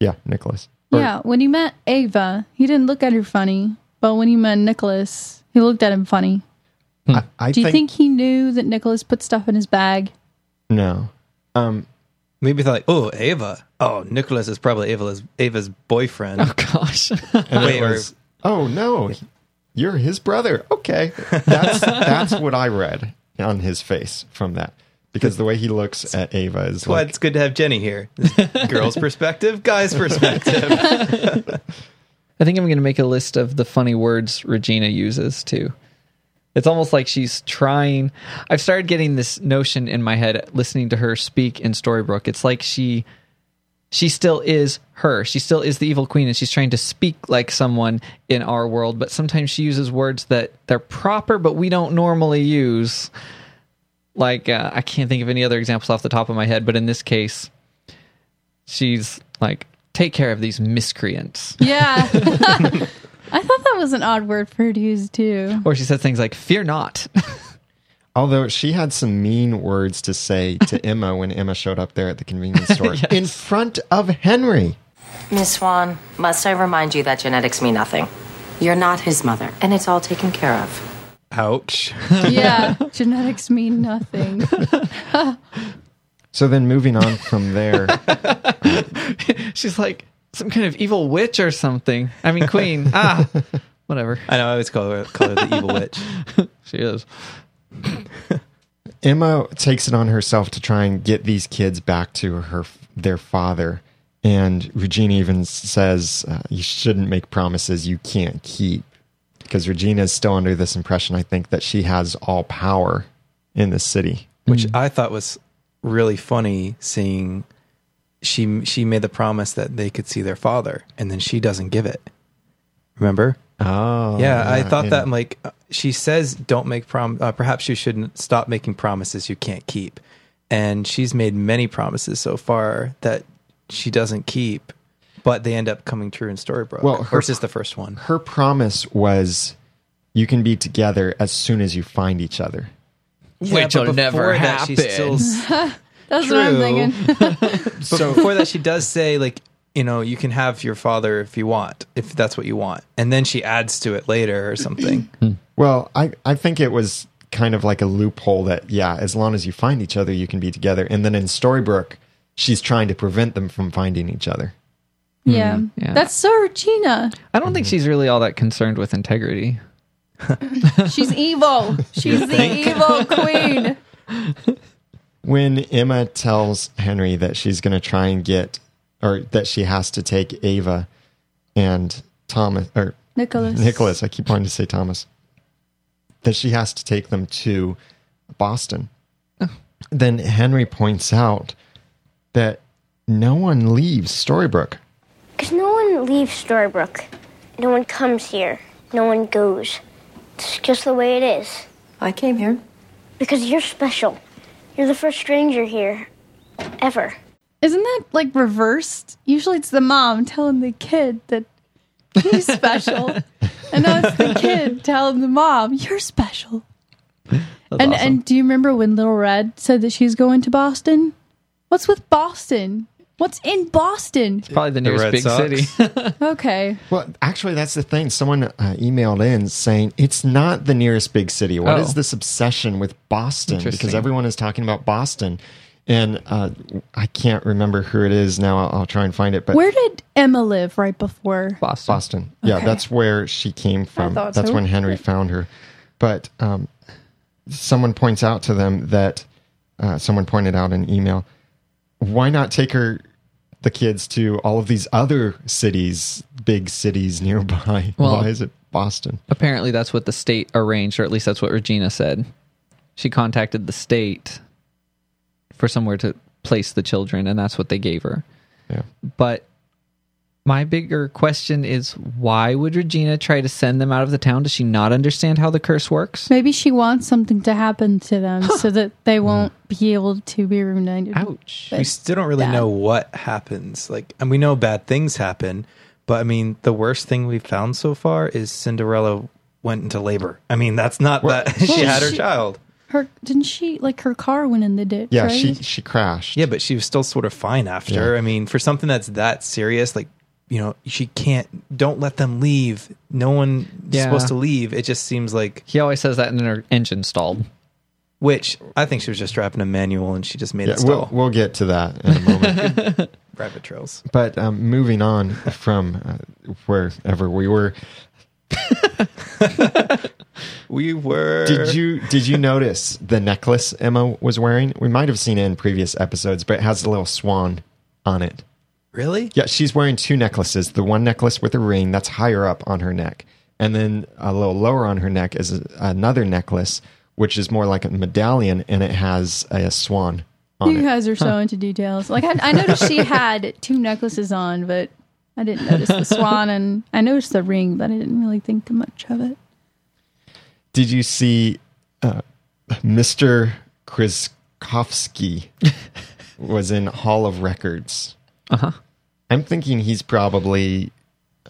yeah nicholas Or- yeah. When he met Ava, he didn't look at her funny, but when he met Nicholas, he looked at him funny. I, I Do you think, he knew that Nicholas put stuff in his bag? no um maybe thought like, oh, Ava. Oh, Nicholas is probably Ava's Ava's boyfriend. Oh gosh. (laughs) And Wait, it or- oh no, you're his brother. Okay, that's that's what I read on his face from that because (laughs) the way he looks at Ava is Well, like it's good to have Jenny here. (laughs) Girl's perspective, guy's perspective. (laughs) I think I'm going to make a list of the funny words Regina uses too. It's almost like she's trying. I've started getting this notion in my head listening to her speak in Storybrooke. It's like she she still is her. She still is the evil queen and she's trying to speak like someone in our world, but sometimes she uses words that they're proper but we don't normally use. Like uh, I can't think of any other examples off the top of my head, but in this case she's like take care of these miscreants. Yeah. (laughs) (laughs) I thought that was an odd word for her to use too. Or she says things like "Fear not." (laughs) Although she had some mean words to say to Emma when Emma showed up there at the convenience store in front of Henry. Miss Swan, must I remind you that genetics mean nothing? You're not his mother, and it's all taken care of. Ouch. (laughs) Yeah. Genetics mean nothing. (laughs) So then moving on from there, (laughs) She's like some kind of evil witch or something. I mean, queen. ah, whatever. I know. I always call her, call her the evil witch. She is. Emma takes it on herself to try and get these kids back to her their father. And Regina even says, uh, "You shouldn't make promises you can't keep," because Regina is still under this impression, I think, that she has all power in the city. which I thought was really funny seeing she she made the promise that they could see their father and then she doesn't give it. Remember? Oh, yeah, I thought yeah. that like she says don't make prom uh, perhaps you shouldn't stop making promises you can't keep. And she's made many promises so far that she doesn't keep, but they end up coming true in Storybrooke Well, her- versus the first one. her promise was, "You can be together as soon as you find each other." Which will never before that, she happen. still (laughs) That's what I'm True. thinking. (laughs) But before that, she does say like, you know, you can have your father if you want, if that's what you want, and then she adds to it later or something. (clears throat) Hmm. Well, I, I think it was kind of like a loophole that, yeah, as long as you find each other, you can be together. And then in Storybrooke, she's trying to prevent them from finding each other. Yeah. Mm, yeah. That's so Regina. I don't think mm-hmm. she's really all that concerned with integrity. (laughs) She's evil. She's the evil queen. (laughs) When Emma tells Henry that she's going to try and get, or that she has to take Ava and Thomas, or Nicholas. Nicholas, I keep wanting to say Thomas, that she has to take them to Boston. Oh. Then Henry points out that no one leaves Storybrooke. Because no one leaves Storybrooke. No one comes here. No one goes. It's just the way it is. I came here. Because you're special. You're the first stranger here. Ever. Isn't that like reversed? Usually it's the mom telling the kid that he's special. (laughs) and now it's the kid telling the mom, you're special. and and do you remember when Little Red said that she's going to Boston? What's with Boston? What's in Boston? It's probably the nearest Red big Sox. city. (laughs) Okay. Well, actually, that's the thing. Someone uh, emailed in saying it's not the nearest big city. What is Oh. this obsession with Boston? Because everyone is talking about Boston. And uh, I can't remember who it is now. I'll, I'll try and find it. But Where did Emma live right before? Boston. Boston. Yeah, Okay. that's where she came from. thought That's so. when Henry found her. But um, someone points out to them that uh, someone pointed out an email, why not take her, the kids, to all of these other cities, big cities nearby? (laughs) Well- why is it Boston? Apparently, that's what the state arranged, or at least that's what Regina said. She contacted the state for somewhere to place the children, and that's what they gave her. Yeah. But my bigger question is why would Regina try to send them out of the town? Does she not understand how the curse works? Maybe she wants something to happen to them (gasps) so that they won't be able to be reunited. Ouch. we still don't really Bad. know what happens. Like, and we know bad things happen, but I mean, the worst thing we've found so far is Cinderella went into labor. I mean, that's not that (laughs) she had her she- child. Her didn't she like her car went in the ditch? Yeah, right? she she crashed. Yeah, but she was still sort of fine after. Yeah. I mean, for something that's that serious, like you know, she can't. Don't let them leave. No one is Yeah. supposed to leave. It just seems like He always says that, and her engine stalled. Which I think she was just strapping a manual and she just made Yeah, it we'll, we'll get to that in a moment. (laughs) Rabbit trails. but um, moving on from uh, wherever we were, (laughs) We were. did you did you notice the necklace Emma was wearing? We might have seen it in previous episodes, but it has a little swan on it. Really? Yeah, she's wearing two necklaces. The one necklace with a ring that's higher up on her neck, and then a little lower on her neck is a, another necklace, which is more like a medallion, and it has a, swan on it. You it. guys are so into details. Like I, I noticed she had two necklaces on, but I didn't notice the swan, and I noticed the ring, but I didn't really think much of it. Did you see uh, Mr. Kriskowski (laughs) was in Hall of Records? Uh huh. I'm thinking he's probably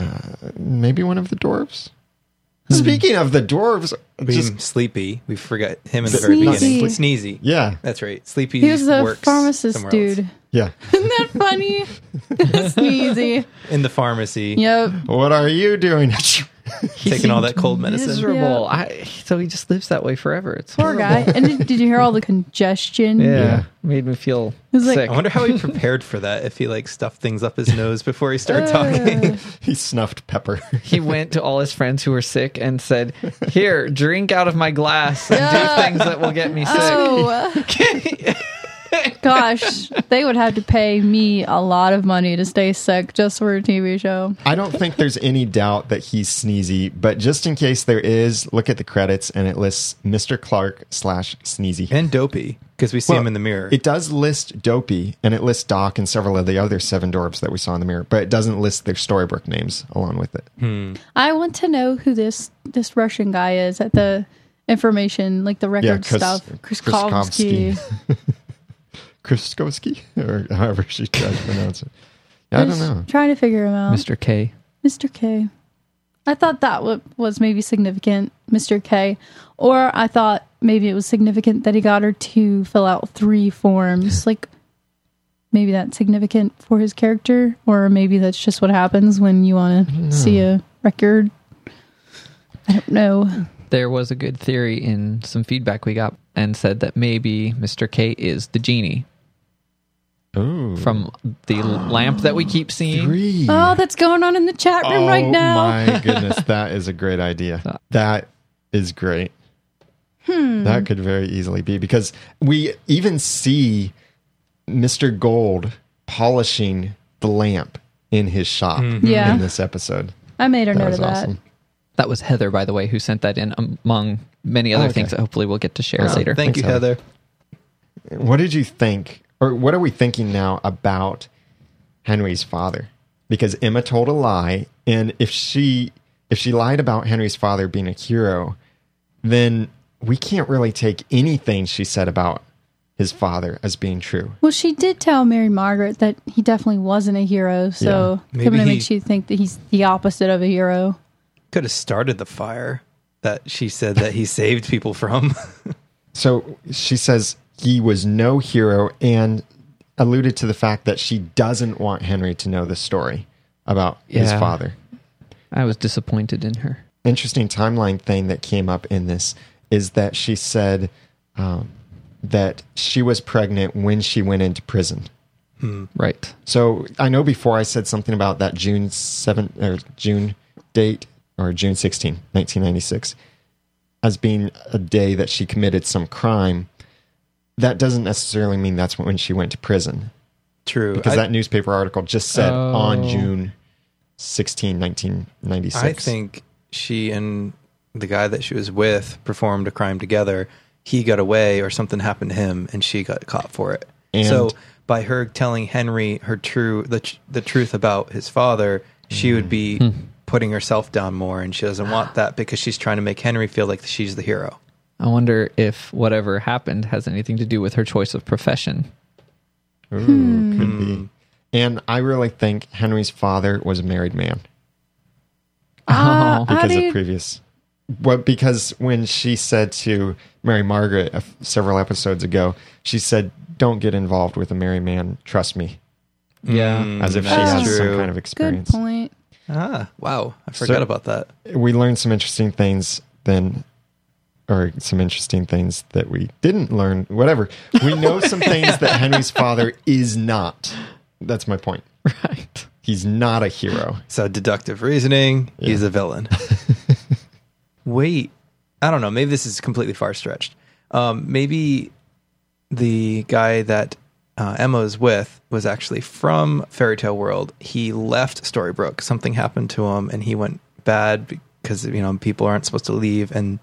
uh, maybe one of the dwarves. Speaking of the dwarves, Being just sleepy. We forgot him in the very Sneezy. beginning. Sneezy. yeah, That's right. Sleepy. He was the works pharmacist somewhere else. dude. yeah. (laughs) Isn't that funny? (laughs) (laughs) Sneezy. in the pharmacy, Yep. What are you doing? (laughs) taking all that cold medicine. Miserable. I, so he just lives that way forever. It's Poor guy. And did, did you hear all the congestion? Yeah, Yeah. made me feel was like- sick. I wonder how he prepared for that. If he like stuffed things up his nose before he started (laughs) uh. talking. (laughs) he snuffed pepper. he went to all his friends who were sick and said, "Here, drink out of my glass and Yeah. do things that will get me sick." Oh, gosh. They would have to pay me a lot of money to stay sick just for a TV show. I don't think there's any doubt that he's sneezy, but just in case there is, look at the credits and it lists Mr. Clark slash sneezy. and dopey because we see Well, him in the mirror. It does list Dopey and it lists Doc and several of the other seven dwarves that we saw in the mirror, but it doesn't list their storybook names along with it. Hmm. I want to know who this this Russian guy is at the information, like the record Kris- stuff. Chris Kriskovsky. (laughs) Kriskowski, or however she tries to pronounce it. I I'm don't know. Trying to figure him out. Mr. K. Mr. K. I thought that wa- was maybe significant, Mr. K. Or I thought maybe it was significant that he got her to fill out three forms. (sighs) Like, maybe that's significant for his character, or maybe that's just what happens when you want to see a record. I don't know. There was a good theory in some feedback we got and said that maybe Mr. K is the genie Ooh. from the lamp that we keep seeing. Three. Oh, that's going on in the chat room right now. Oh my (laughs) goodness, that is a great idea. That is great. Hmm. That could very easily be because we even see Mr. Gold polishing the lamp in his shop Yeah. in this episode. I made a That note was of that. awesome. That was Heather, by the way, who sent that in among many other okay. things that hopefully we'll get to share Oh, later. Thank you, Thanks, Heather. What did you think, or what are we thinking now about Henry's father? Because Emma told a lie, and if she if she lied about Henry's father being a hero, then we can't really take anything she said about his father as being true. Well, she did tell Mary Margaret that he definitely wasn't a hero, so Yeah. kind Maybe of he- makes you think that he's the opposite of a hero. Could have started the fire that she said that he (laughs) saved people from. So she says he was no hero and alluded to the fact that she doesn't want Henry to know the story about his father. I was disappointed in her. interesting timeline thing that came up in this is that she said um, that she was pregnant when she went into prison. Right. So I know before I said something about that June 7 or June date or June 16, 1996 as being a day that she committed some crime. That doesn't necessarily mean that's when she went to prison True. because I, that newspaper article just said on Oh. June 16, 1996. I think she and the guy that she was with performed a crime together. He got away, or something happened to him, and she got caught for it. And- so, by her telling Henry her true the the truth about his father, she would be hmm. putting herself down more, and she doesn't want that because she's trying to make Henry feel like she's the hero. I wonder if whatever happened has anything to do with her choice of profession. Ooh, Hmm. could be. And I really think Henry's father was a married man Uh, (laughs) how because do of previous. What? Because when she said to Mary Margaret a f- several episodes ago, she said, "Don't get involved with a married man. Trust me." Yeah. As if she that's has some kind of experience. Good experience. point. Ah, wow! I forgot So- about that. We learned some interesting things then or some interesting things that we didn't learn. Whatever. We know some (laughs) things that Henry's father is not. That's my point. Right. He's not a hero. So deductive reasoning, he's a villain. (laughs) Wait, I don't know. Maybe this is completely far stretched. Um, maybe the guy that uh, Emma was with was actually from Fairy Tale World. He left Storybrooke. Something happened to him, and he went bad because you know people aren't supposed to leave. And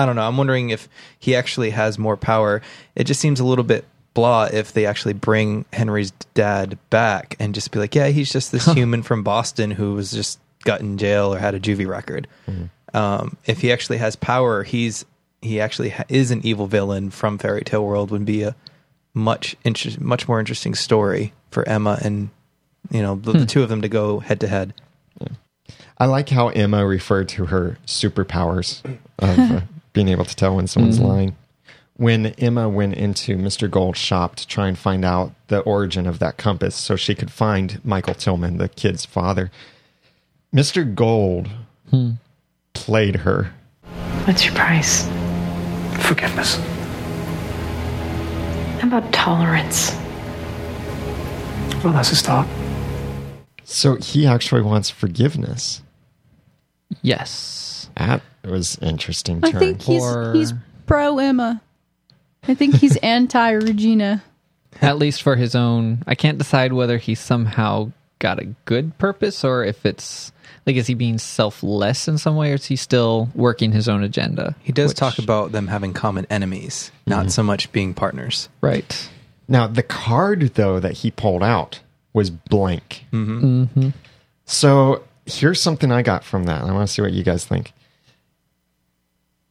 I don't know. I'm wondering if he actually has more power. It just seems a little bit blah if they actually bring Henry's dad back and just be like, yeah, he's just this (laughs) human from Boston who was just got in jail or had a juvie record. Um, if he actually has power, he's he actually ha- is an evil villain from Fairy Tale World. Would be a much inter- much more interesting story for Emma and you know the, the two of them to go head to head. I like how Emma referred to her superpowers of uh, being able to tell when someone's mm-hmm. lying. When Emma went into Mr. Gold's shop to try and find out the origin of that compass so she could find Michael Tillman, the kid's father, Mr. Gold hmm. played her. What's your price? Forgiveness. How about tolerance? Well, that's a start. So he actually wants forgiveness. Yes. That was interesting I think he's Or- he's pro Emma. I think he's (laughs) anti Regina. At least for his own. I can't decide whether he somehow got a good purpose or if it's like is he being selfless in some way or is he still working his own agenda? He does Which- talk about them having common enemies, not so much being partners. right. Now, the card, though, that he pulled out was blank. Mm-hmm. So here's something I got from that. I want to see what you guys think.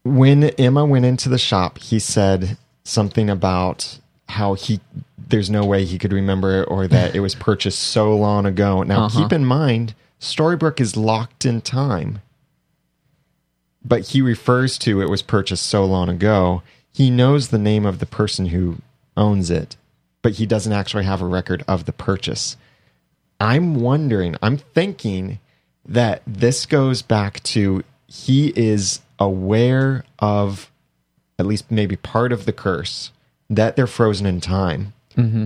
When Emma went into the shop, he said something about how he there's no way he could remember it or that it was (laughs) purchased so long ago. Now, Uh-huh. keep in mind, Storybrooke is locked in time. But he refers to it was purchased so long ago. He knows the name of the person who owns it, but he doesn't actually have a record of the purchase. I'm wondering, I'm thinking that this goes back to he is aware of at least maybe part of the curse that they're frozen in time, mm-hmm.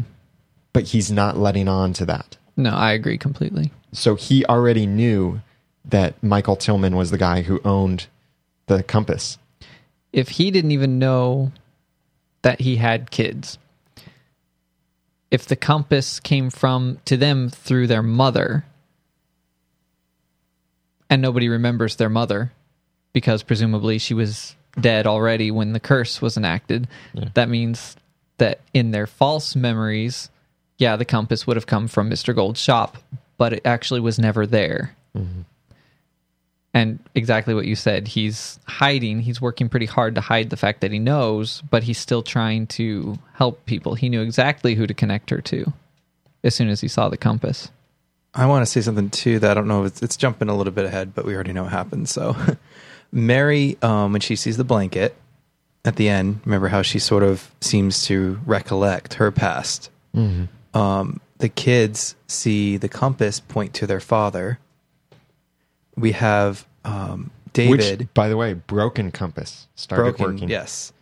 but he's not letting on to that. No, I agree completely. So he already knew that Michael Tillman was the guy who owned the compass. If he didn't even know that he had kids, if the compass came from to them through their mother, and nobody remembers their mother because presumably she was dead already when the curse was enacted, that means that in their false memories, yeah, the compass would have come from Mr. Gold's shop, but it actually was never there. Mm-hmm. And exactly what you said, he's hiding. He's working pretty hard to hide the fact that he knows, but he's still trying to help people. He knew exactly who to connect her to as soon as he saw the compass. I want to say something too that I don't know if it's, it's jumping a little bit ahead, but we already know what happens. So, (laughs) Mary, um, when she sees the blanket at the end, remember how she sort of seems to recollect her past. Um, the kids see the compass point to their father. We have um, David Which, by the way, broken compass started broken, working. yes,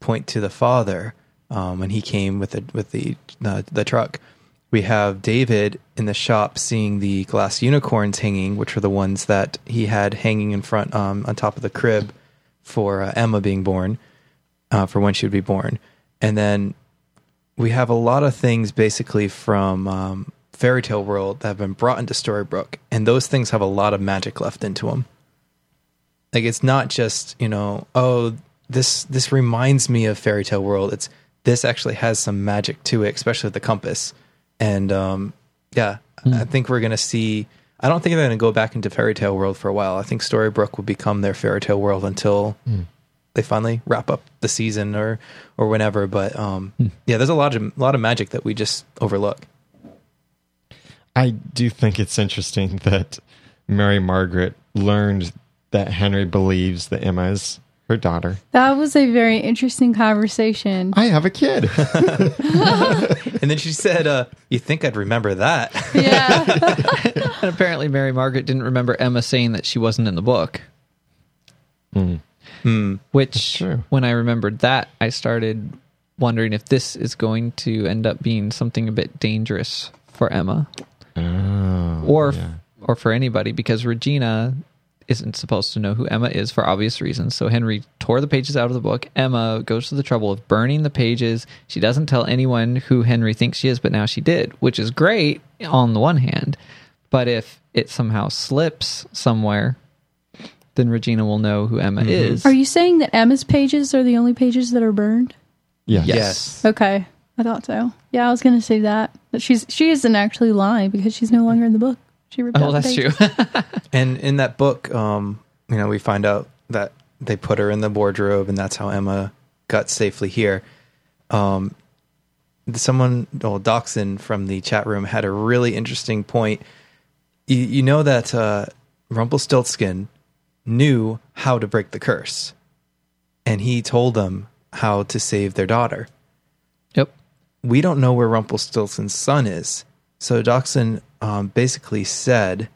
point to the father um, when he came with the with the uh, the truck. We have David in the shop seeing the glass unicorns hanging, which are the ones that he had hanging in front um, on top of the crib for uh, Emma being born, uh, for when she would be born, and then we have a lot of things basically from um, fairy tale world that have been brought into Storybrooke, and those things have a lot of magic left into them. Like it's not just you know, oh, this this reminds me of fairy tale world. It's this actually has some magic to it, especially the compass. And um, yeah, I think we're gonna see. I don't think they're gonna go back into fairy tale world for a while. I think Storybrooke will become their fairy tale world until they finally wrap up the season or or whenever. But um, yeah, there's a lot of lot of magic that we just overlook. I do think it's interesting that Mary Margaret learned that Henry believes that Emma is her daughter. That was a very interesting conversation. I have a kid. (laughs) (laughs) And then she said, uh, "You think I'd remember that?" Yeah. (laughs) And apparently, Mary Margaret didn't remember Emma saying that she wasn't in the book. Which, when I remembered that, I started wondering if this is going to end up being something a bit dangerous for Emma Oh, or yeah. or for anybody because Regina isn't supposed to know who Emma is for obvious reasons. So Henry tore the pages out of the book. Emma goes to the trouble of burning the pages. She doesn't tell anyone who Henry thinks she is, but now she did, which is great on the one hand. But if it somehow slips somewhere, then Regina will know who Emma mm-hmm. is. Are you saying that Emma's pages are the only pages that are burned? Yes. Yes. Okay, I thought so. Yeah, I was going to say that. But she's she isn't actually lying because she's no longer in the book. She ripped Oh, out that's pages. true. (laughs) And in that book, um, you know, we find out that they put her in the wardrobe, and that's how Emma got safely here. Um, someone, well, Doxson from the chat room had a really interesting point. You, you know that uh, Rumpelstiltskin knew how to break the curse, and he told them how to save their daughter yep. we don't know where Rumpelstiltskin's son is. So Doxson um, basically said,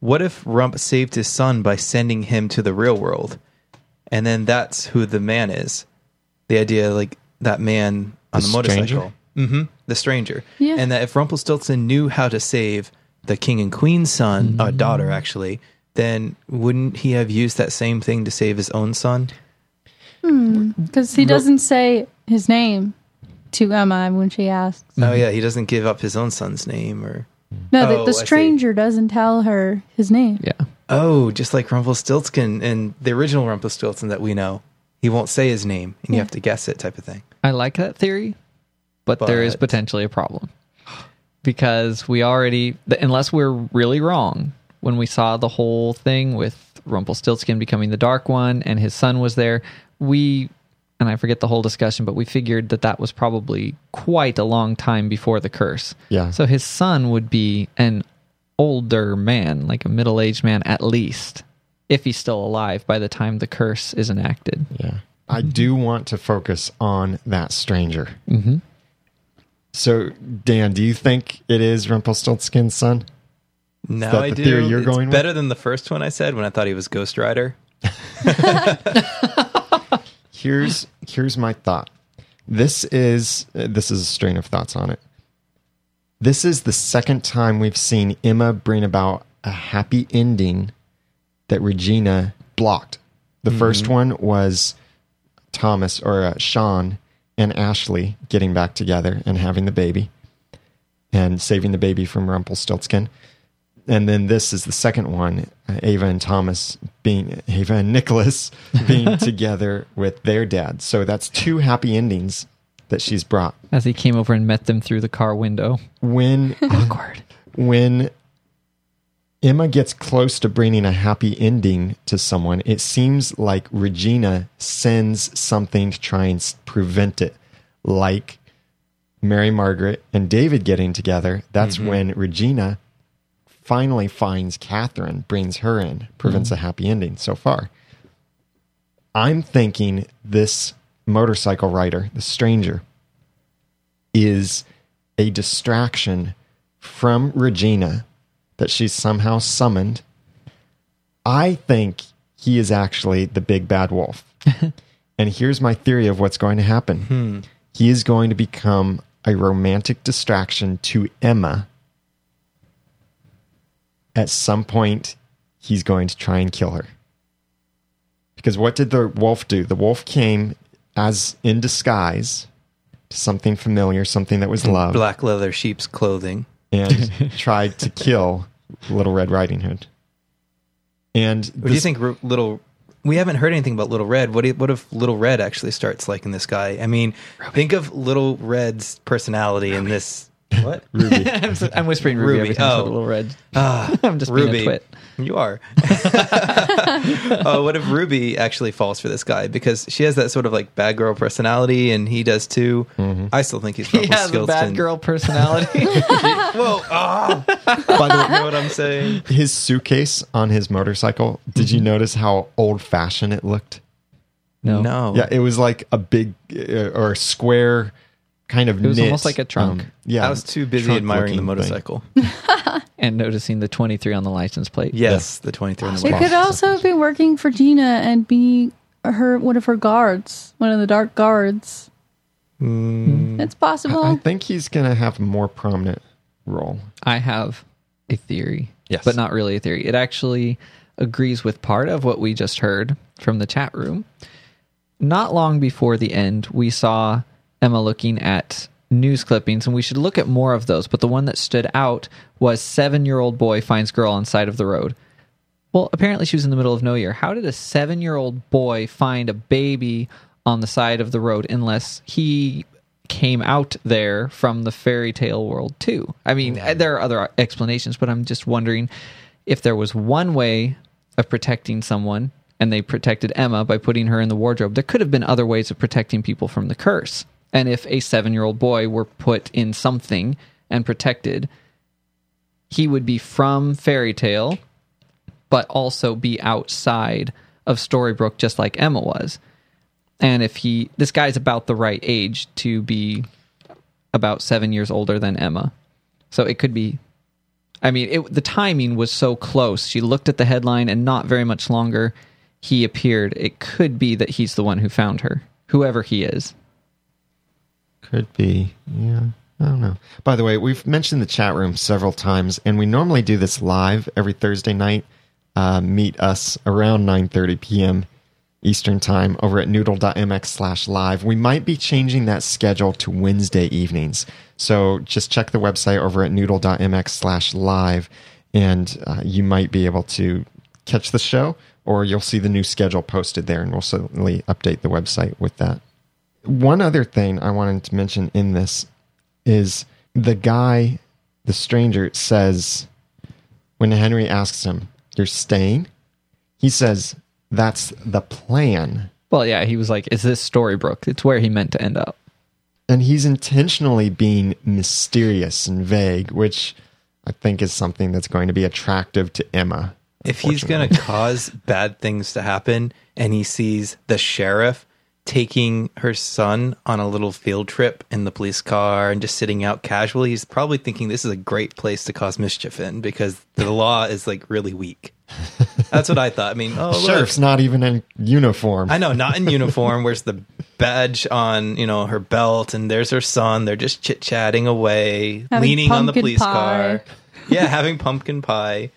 "What if Rump saved his son by sending him to the real world, and then that's who the man is? The idea, like that man on The the, motorcycle, stranger? hmm the stranger, Yeah. and that if Rumpelstiltskin knew how to save the king and queen's son, uh, daughter, actually." Then wouldn't he have used that same thing to save his own son? Because he doesn't say his name to Emma when she asks. Oh yeah, he doesn't give up his own son's name, or No, Oh, the, the stranger doesn't tell her his name. Yeah. Oh, just like Rumpelstiltskin and the original Rumpelstiltskin that we know. He won't say his name and you have to guess it type of thing. I like that theory, but, there is potentially a problem because we already, unless we're really wrong, when we saw the whole thing with Rumpelstiltskin becoming the Dark One and his son was there, we, and I forget the whole discussion, but we figured that that was probably quite a long time before the curse. Yeah. So his son would be an older man, like a middle aged man at least, if he's still alive by the time the curse is enacted. Yeah. I do want to focus on that stranger. Mm-hmm. So, Dan, do you think it is Rumpelstiltskin's son? No, that I the do. theory you're it's going with? better than the first one I said when I thought he was Ghost Rider. (laughs) (laughs) Here's here's my thought. This is this is a strain of thoughts on it. This is the second time we've seen Emma bring about a happy ending that Regina blocked. The first one was Thomas or uh, Sean and Ashley getting back together and having the baby and saving the baby from Rumpelstiltskin. And then this is the second one, uh, Ava and Thomas being Ava and Nicholas (laughs) being together with their dad. So that's two happy endings that she's brought. As he came over and met them through the car window. When Awkward. when Emma gets close to bringing a happy ending to someone, it seems like Regina sends something to try and prevent it, like Mary Margaret and David getting together. That's when Regina finally finds Kathryn, brings her in, prevents a mm-hmm. happy ending so far. I'm thinking this motorcycle rider, the stranger, is a distraction from Regina that she's somehow summoned. I think he is actually the big bad wolf. (laughs) and here's my theory of what's going to happen hmm. he is going to become a romantic distraction to Emma. At some point, he's going to try and kill her. Because what did the wolf do? The wolf came as in disguise to something familiar, something that was loved Black leather sheep's clothing. and (laughs) tried to kill Little Red Riding Hood. And What do you think, Little? We haven't heard anything about Little Red. What, do- what if Little Red actually starts liking this guy? I mean, think of Little Red's personality in this. What? (laughs) Ruby? (laughs) I'm, I'm whispering Ruby, every Ruby, time I say oh. Little Red. Ah, (laughs) I'm just being a Ruby. twit. You are. uh, what if Ruby actually falls for this guy because she has that sort of like bad girl personality, and he does too. I still think he's He has a Rumpelstiltskin. bad girl personality. Whoa! Ah, By the you know what I'm saying? his suitcase on his motorcycle. Did you notice how old fashioned it looked? no. No. Yeah, it was like a big uh, or a square kind of. It was knit, almost like a trunk. um, yeah, I was too busy admiring the motorcycle. (laughs) And noticing the 23 on the license plate. Yes, the 23 in the It box. could also have been working for Gina and be her one of her guards, one of the dark guards. It's possible. I think he's going to have a more prominent role. I have a theory. Yes. But not really a theory. It actually agrees with part of what we just heard from the chat room. Not long before the end, we saw Emma looking at news clippings, and we should look at more of those. But the one that stood out was seven year old boy finds girl on side of the road. Well, apparently she was in the middle of nowhere. How did a seven year old boy find a baby on the side of the road unless he came out there from the fairy tale world too? I mean, there are other explanations, but I'm just wondering if there was one way of protecting someone and they protected Emma by putting her in the wardrobe, there could have been other ways of protecting people from the curse. And if a seven year old boy were put in something and protected, he would be from fairy tale but also be outside of Storybrooke just like Emma was. And if he this guy's about the right age to be about 7 years older than Emma. So it could be I mean, it, the timing was so close. She looked at the headline and not very much longer he appeared. It could be that he's the one who found her, whoever he is. Could be. Yeah. I don't know. By the way, we've mentioned the chat room several times, and we normally do this live every Thursday night. Uh, meet us around 9.30 p.m. Eastern Time over at noodle.mx slash live. We might be changing that schedule to Wednesday evenings. So just check the website over at noodle.mx slash live, and uh, you might be able to catch the show, or you'll see the new schedule posted there, and we'll certainly update the website with that. One other thing I wanted to mention in this is the guy, the stranger, says when Henry asks him, You're staying? He says, That's the plan. Well, yeah, he was like, "Is this Storybrooke?" It's where he meant to end up. And he's intentionally being mysterious and vague, which I think is something that's going to be attractive to Emma. If he's going to cause bad things to happen and he sees the sheriff taking her son on a little field trip in the police car and just sitting out casually, he's probably thinking this is a great place to cause mischief in because the (laughs) law is like really weak. That's what I thought. I mean, oh, The look. sheriff's not even in uniform. I know, not in uniform. (laughs) Where's the badge on, you know, her belt? And there's her son. They're just chit chatting away, Having leaning on the police pie. car. Yeah, having pumpkin pie.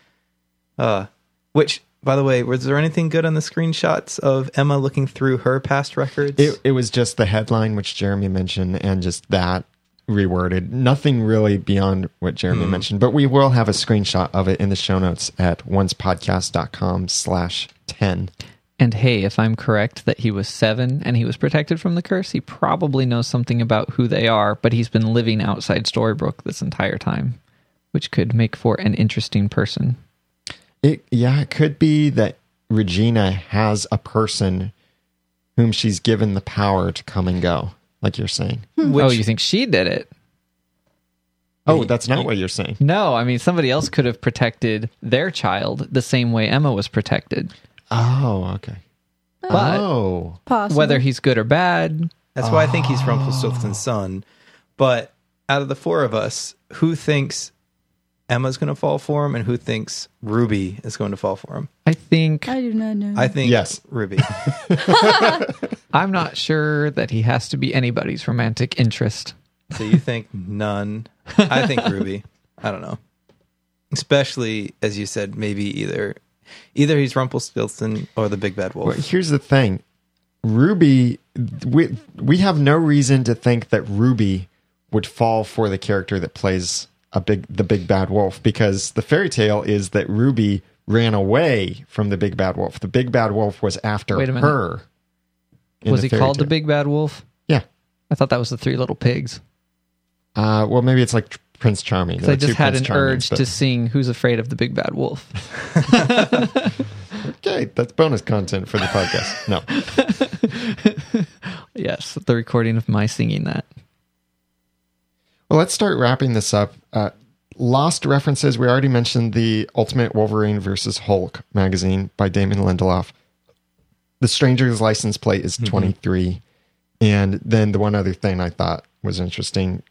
Uh, which, by the way, was there anything good on the screenshots of Emma looking through her past records? It, it was just the headline, which Jeremy mentioned, and just that reworded. Nothing really beyond what Jeremy Hmm. mentioned, but we will have a screenshot of it in the show notes at oncepodcast.com slash 10. And hey, if I'm correct that he was seven and he was protected from the curse, he probably knows something about who they are, but he's been living outside Storybrooke this entire time, which could make for an interesting person. It, yeah, it could be that Regina has a person whom she's given the power to come and go, like you're saying. Hmm. Oh, Which, oh, you think she did it? Oh, that's not what you're saying. No, I mean, somebody else could have protected their child the same way Emma was protected. Oh, okay. But oh, Possible. whether he's good or bad, that's why I think he's ah. Rumpelstiltskin's son. But out of the four of us, who thinks Emma's going to fall for him and who thinks Ruby is going to fall for him? I think I do not know. I think Yes. Ruby. (laughs) (laughs) I'm not sure that he has to be anybody's romantic interest. So you think none? I think Ruby. I don't know. Especially as you said, maybe either either he's Rumpelstiltskin or the big bad wolf. Well, here's the thing. Ruby, we, we have no reason to think that Ruby would fall for the character that plays a big the big bad wolf because the fairy tale is that Ruby ran away from the big bad wolf. The big bad wolf was after Wait a minute. her. in was the he fairy called the tale. Big Bad Wolf? Yeah. I thought that was the Three Little Pigs. Uh, well, maybe it's like Prince Charming. 'Cause There I are two just had Prince an Charmings, urge but- to sing "Who's Afraid of the Big Bad Wolf." (laughs) (laughs) Okay, that's bonus content for the podcast. No. (laughs) yes, the recording of my singing that. Well, let's start wrapping this up. Uh, lost references. We already mentioned the Ultimate Wolverine versus Hulk magazine by Damon Lindelof. The Stranger's license plate is 23. And then the one other thing I thought was interesting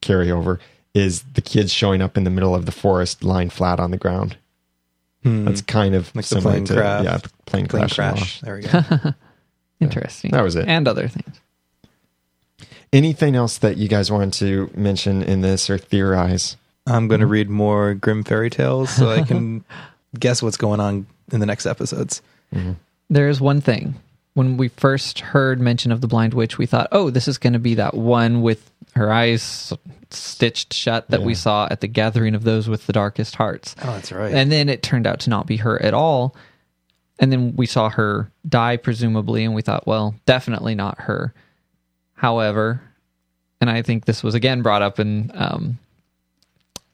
carryover is the kids showing up in the middle of the forest lying flat on the ground. That's kind of Hmm. Like the similar plane to crash. yeah, the plane, Plane crash. and crash. There we go. (laughs) Interesting. That was it. And other things. Anything else that you guys wanted to mention in this or theorize? I'm going to mm-hmm. read more Grimm fairy tales so I can (laughs) guess what's going on in the next episodes. Mm-hmm. There is one thing. When we first heard mention of the blind witch, we thought, "Oh, this is going to be that one with her eyes stitched shut that we saw at the gathering of those with the darkest hearts." Oh, that's right. And then it turned out to not be her at all. And then we saw her die, presumably, and we thought, well, definitely not her. However, and I think this was again brought up in um,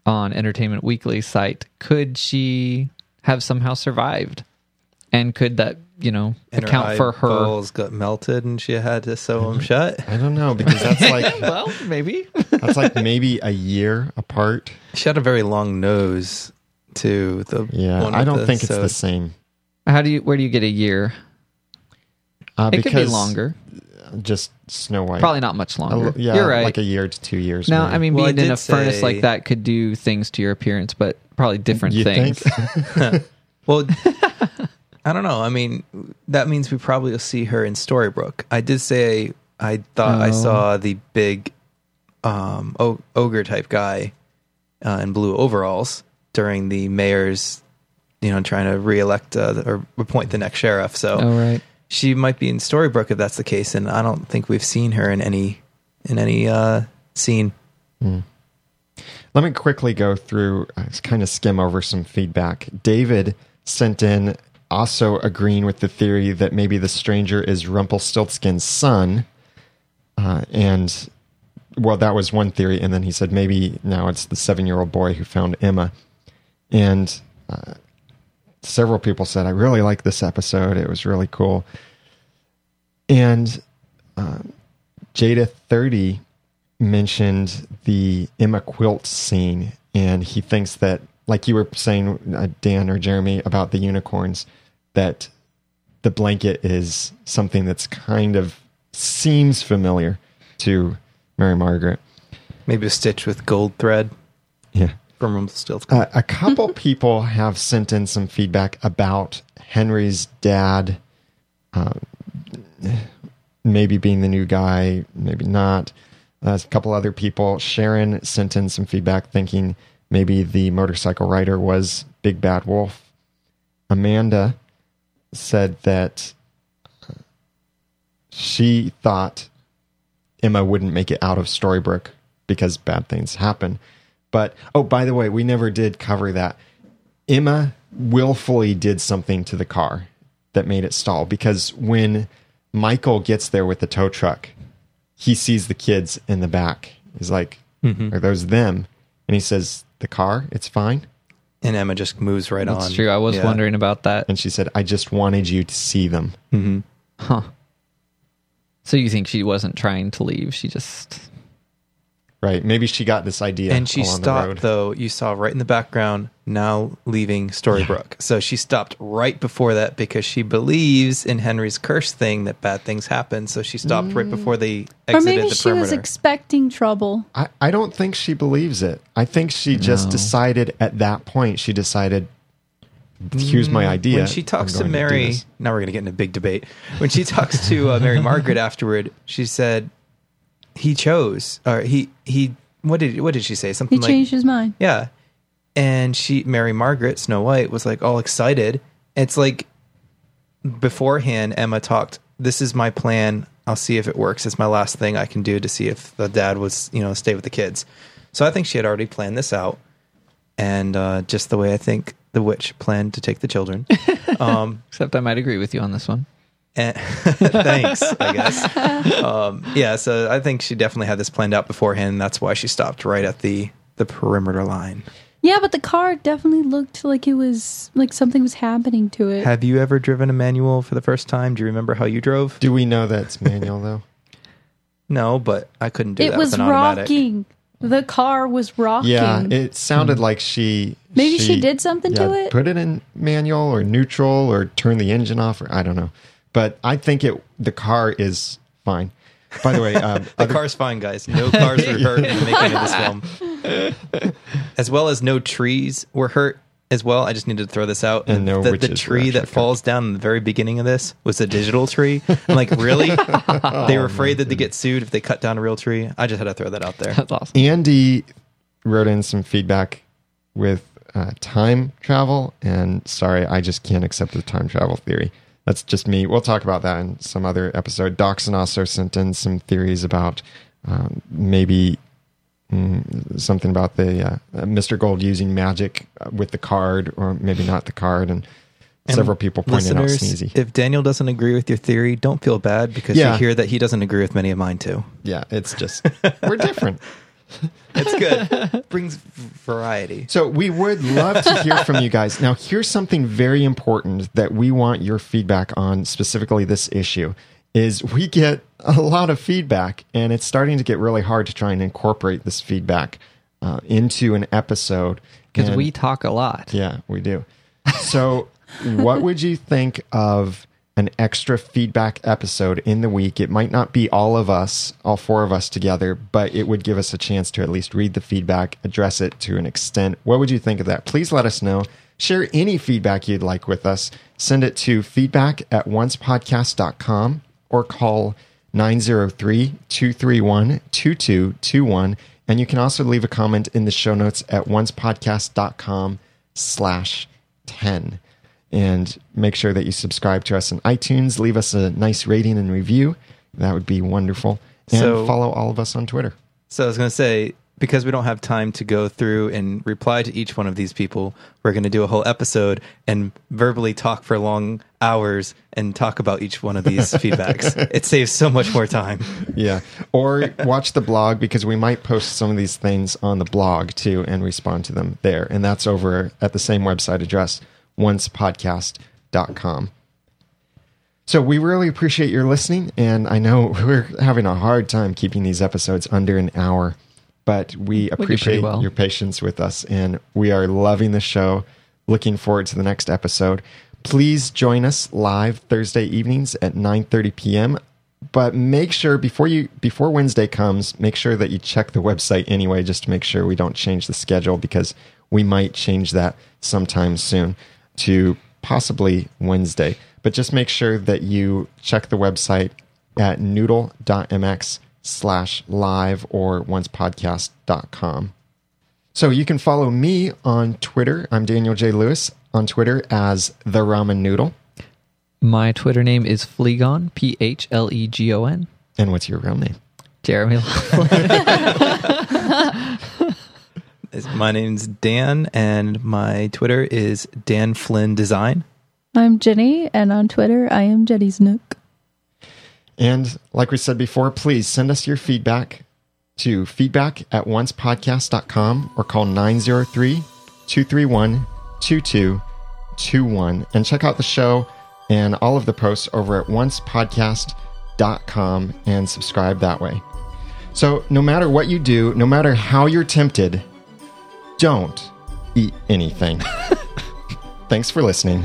on Entertainment Weekly site. Could she have somehow survived? And could that, you know, and account for her? eyeballs got melted and she had to sew them shut. I don't know because that's like (laughs) Well, maybe. that's like maybe a year apart. She had a very long nose to The Yeah, one I don't the think it's the same. How do you? Where do you get a year? Uh, It could be longer. Just Snow White. Probably not much longer. l- yeah, You're right. like a year to two years. No, maybe. I mean Well, I being in did a furnace say- like that could do things to your appearance, but probably different You things. think? (laughs) (laughs) Well, I don't know. I mean, that means we probably will see her in Storybrooke. I did say I thought I Oh. saw the big um, o- ogre type guy uh, in blue overalls during the mayor's, you know, trying to reelect uh, or appoint the next sheriff. So Oh right. She might be in Storybrooke if that's the case, and I don't think we've seen her in any in any uh, scene. Let me quickly go through, uh, kind of skim over some feedback. David sent in also agreeing with the theory that maybe the stranger is Rumpelstiltskin's son. Uh, and, well, that was one theory. And then he said maybe now it's the seven year old boy who found Emma. And uh, several people said, I really like this episode. It was really cool. And uh, Jada30 mentioned the Emma Quilt scene, and he thinks that, like you were saying, uh, Dan or Jeremy, about the unicorns, that the blanket is something that's kind of seems familiar to Mary Margaret. Maybe a stitch with gold thread Yeah. Rumpelstiltskin. Uh, a couple (laughs) people have sent in some feedback about Henry's dad, um, maybe being the new guy, maybe not. Uh, a couple other people. Sharon sent in some feedback thinking maybe the motorcycle rider was Big Bad Wolf. Amanda said that uh, she thought Emma wouldn't make it out of Storybrooke because bad things happen. But oh, by the way, we never did cover that. Emma willfully did something to the car that made it stall because when Michael gets there with the tow truck, he sees the kids in the back. He's like, Mm-hmm. "Are those them?" And he says, "The car, it's fine." and Emma just moves right on. That's true. I was Yeah. wondering about that. And she said, "I just wanted you to see them." Mm-hmm. Huh. So you think she wasn't trying to leave? She just Right? Maybe she got this idea and she along the road. stopped though you saw right in the background now leaving storybrooke so she stopped right before that because she believes in henry's curse thing that bad things happen so she stopped right before they Or maybe the she was expecting trouble. I, I don't think she believes it. I think she just No. decided at that point, she decided, here's my idea. Mm, when she talks to mary this." now we're going to get in a big debate when she talks to uh, mary (laughs) margaret afterward she said he chose or he he what did what did she say He something like changed his mind. Yeah. And she, Mary Margaret, Snow White, was like all excited. It's like beforehand, Emma talked, This is my plan. I'll see if it works. It's my last thing I can do to see if the dad was, you know, stay with the kids. So I think she had already planned this out. And uh, just the way I think the witch planned to take the children. (laughs) Um, except I might agree with you on this one. And (laughs) thanks, I guess. Um, yeah, so I think she definitely had this planned out beforehand. That's why she stopped right at the, the perimeter line. Yeah, but the car definitely looked like it was like something was happening to it. Have you ever driven a manual for the first time? Do you remember how you drove? Do we know that's manual though? (laughs) No, but I couldn't do it that was with an automatic. rocking. The car was rocking. Yeah, it sounded like she Maybe she did something to it? Put it in manual or neutral or turn the engine off or I don't know. But I think it the car is fine. By the way, um, (laughs) The other- car's fine, guys. No cars were hurt in the making of this film, (laughs) as well as no trees were hurt as well. I just needed to throw this out. And know the, which the is tree actually that falls down in the very beginning of this was a digital tree. I'm like, really? (laughs) they were afraid that they get sued if they cut down a real tree. I just had to throw that out there. That's awesome. Andy wrote in some feedback with uh, time travel, and sorry, I just can't accept the time travel theory. That's just me. We'll talk about that in some other episode. Doxson also sent in some theories about um, maybe mm, something about the uh, uh, Mr. Gold using magic uh, with the card, or maybe not the card, and, And several people pointed out Sneezy. If Daniel doesn't agree with your theory, don't feel bad because Yeah. you hear that he doesn't agree with many of mine too. yeah, it's just we're different. (laughs) It's good. Brings variety. So we would love to hear from you guys. Now, here's something very important that we want your feedback on, specifically this issue. Is we get a lot of feedback, and it's starting to get really hard to try and incorporate this feedback uh, into an episode. Because we talk a lot. yeah, we do. So, what would you think of an extra feedback episode in the week? It might not be all of us, all four of us together, but it would give us a chance to at least read the feedback, address it to an extent. What would you think of that? Please let us know. Share any feedback you'd like with us. Send it to feedback at oncepodcast.com or call 903 231 2221. And you can also leave a comment in the show notes at oncepodcast.com slash 10 and make sure that you subscribe to us on iTunes. Leave us a nice rating and review. That would be wonderful. And So- follow all of us on Twitter. So I was going to say, because we don't have time to go through and reply to each one of these people, we're going to do a whole episode and verbally talk for long hours and talk about each one of these (laughs) feedbacks. It saves so much more time. Yeah. Or watch the blog because we might post some of these things on the blog too and respond to them there. And that's over at the same website address, oncepodcast.com. So we really appreciate your listening. And I know (laughs) we're having a hard time keeping these episodes under an hour, but we appreciate well. your patience with us. And we are loving the show. Looking forward to the next episode. Please join us live Thursday evenings at 9:30 p.m. But make sure before you before Wednesday comes, make sure that you check the website anyway, just to make sure we don't change the schedule because we might change that sometime soon to possibly Wednesday. But just make sure that you check the website at noodle.mx slash live or oncepodcast.com. So you can follow me on Twitter. I'm Daniel J. Lewis on Twitter as the Ramen Noodle. My Twitter name is Phlegon, P H L E G O N. And what's your real name? Jeremy Is- (laughs) (laughs) My name's Dan, and my Twitter is Dan Flynn Design. I'm Jenny, and on Twitter, I am Jenny's Nook. And like we said before, please send us your feedback to feedback at oncepodcast.com or call 903 231 2221 and check out the show and all of the posts over at oncepodcast.com and subscribe that way. So, no matter what you do, no matter how you're tempted, don't eat anything. (laughs) Thanks for listening.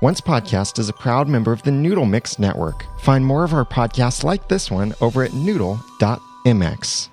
Once Podcast is a proud member of the Noodle Mix Network. Find more of our podcasts like this one over at noodle.mx.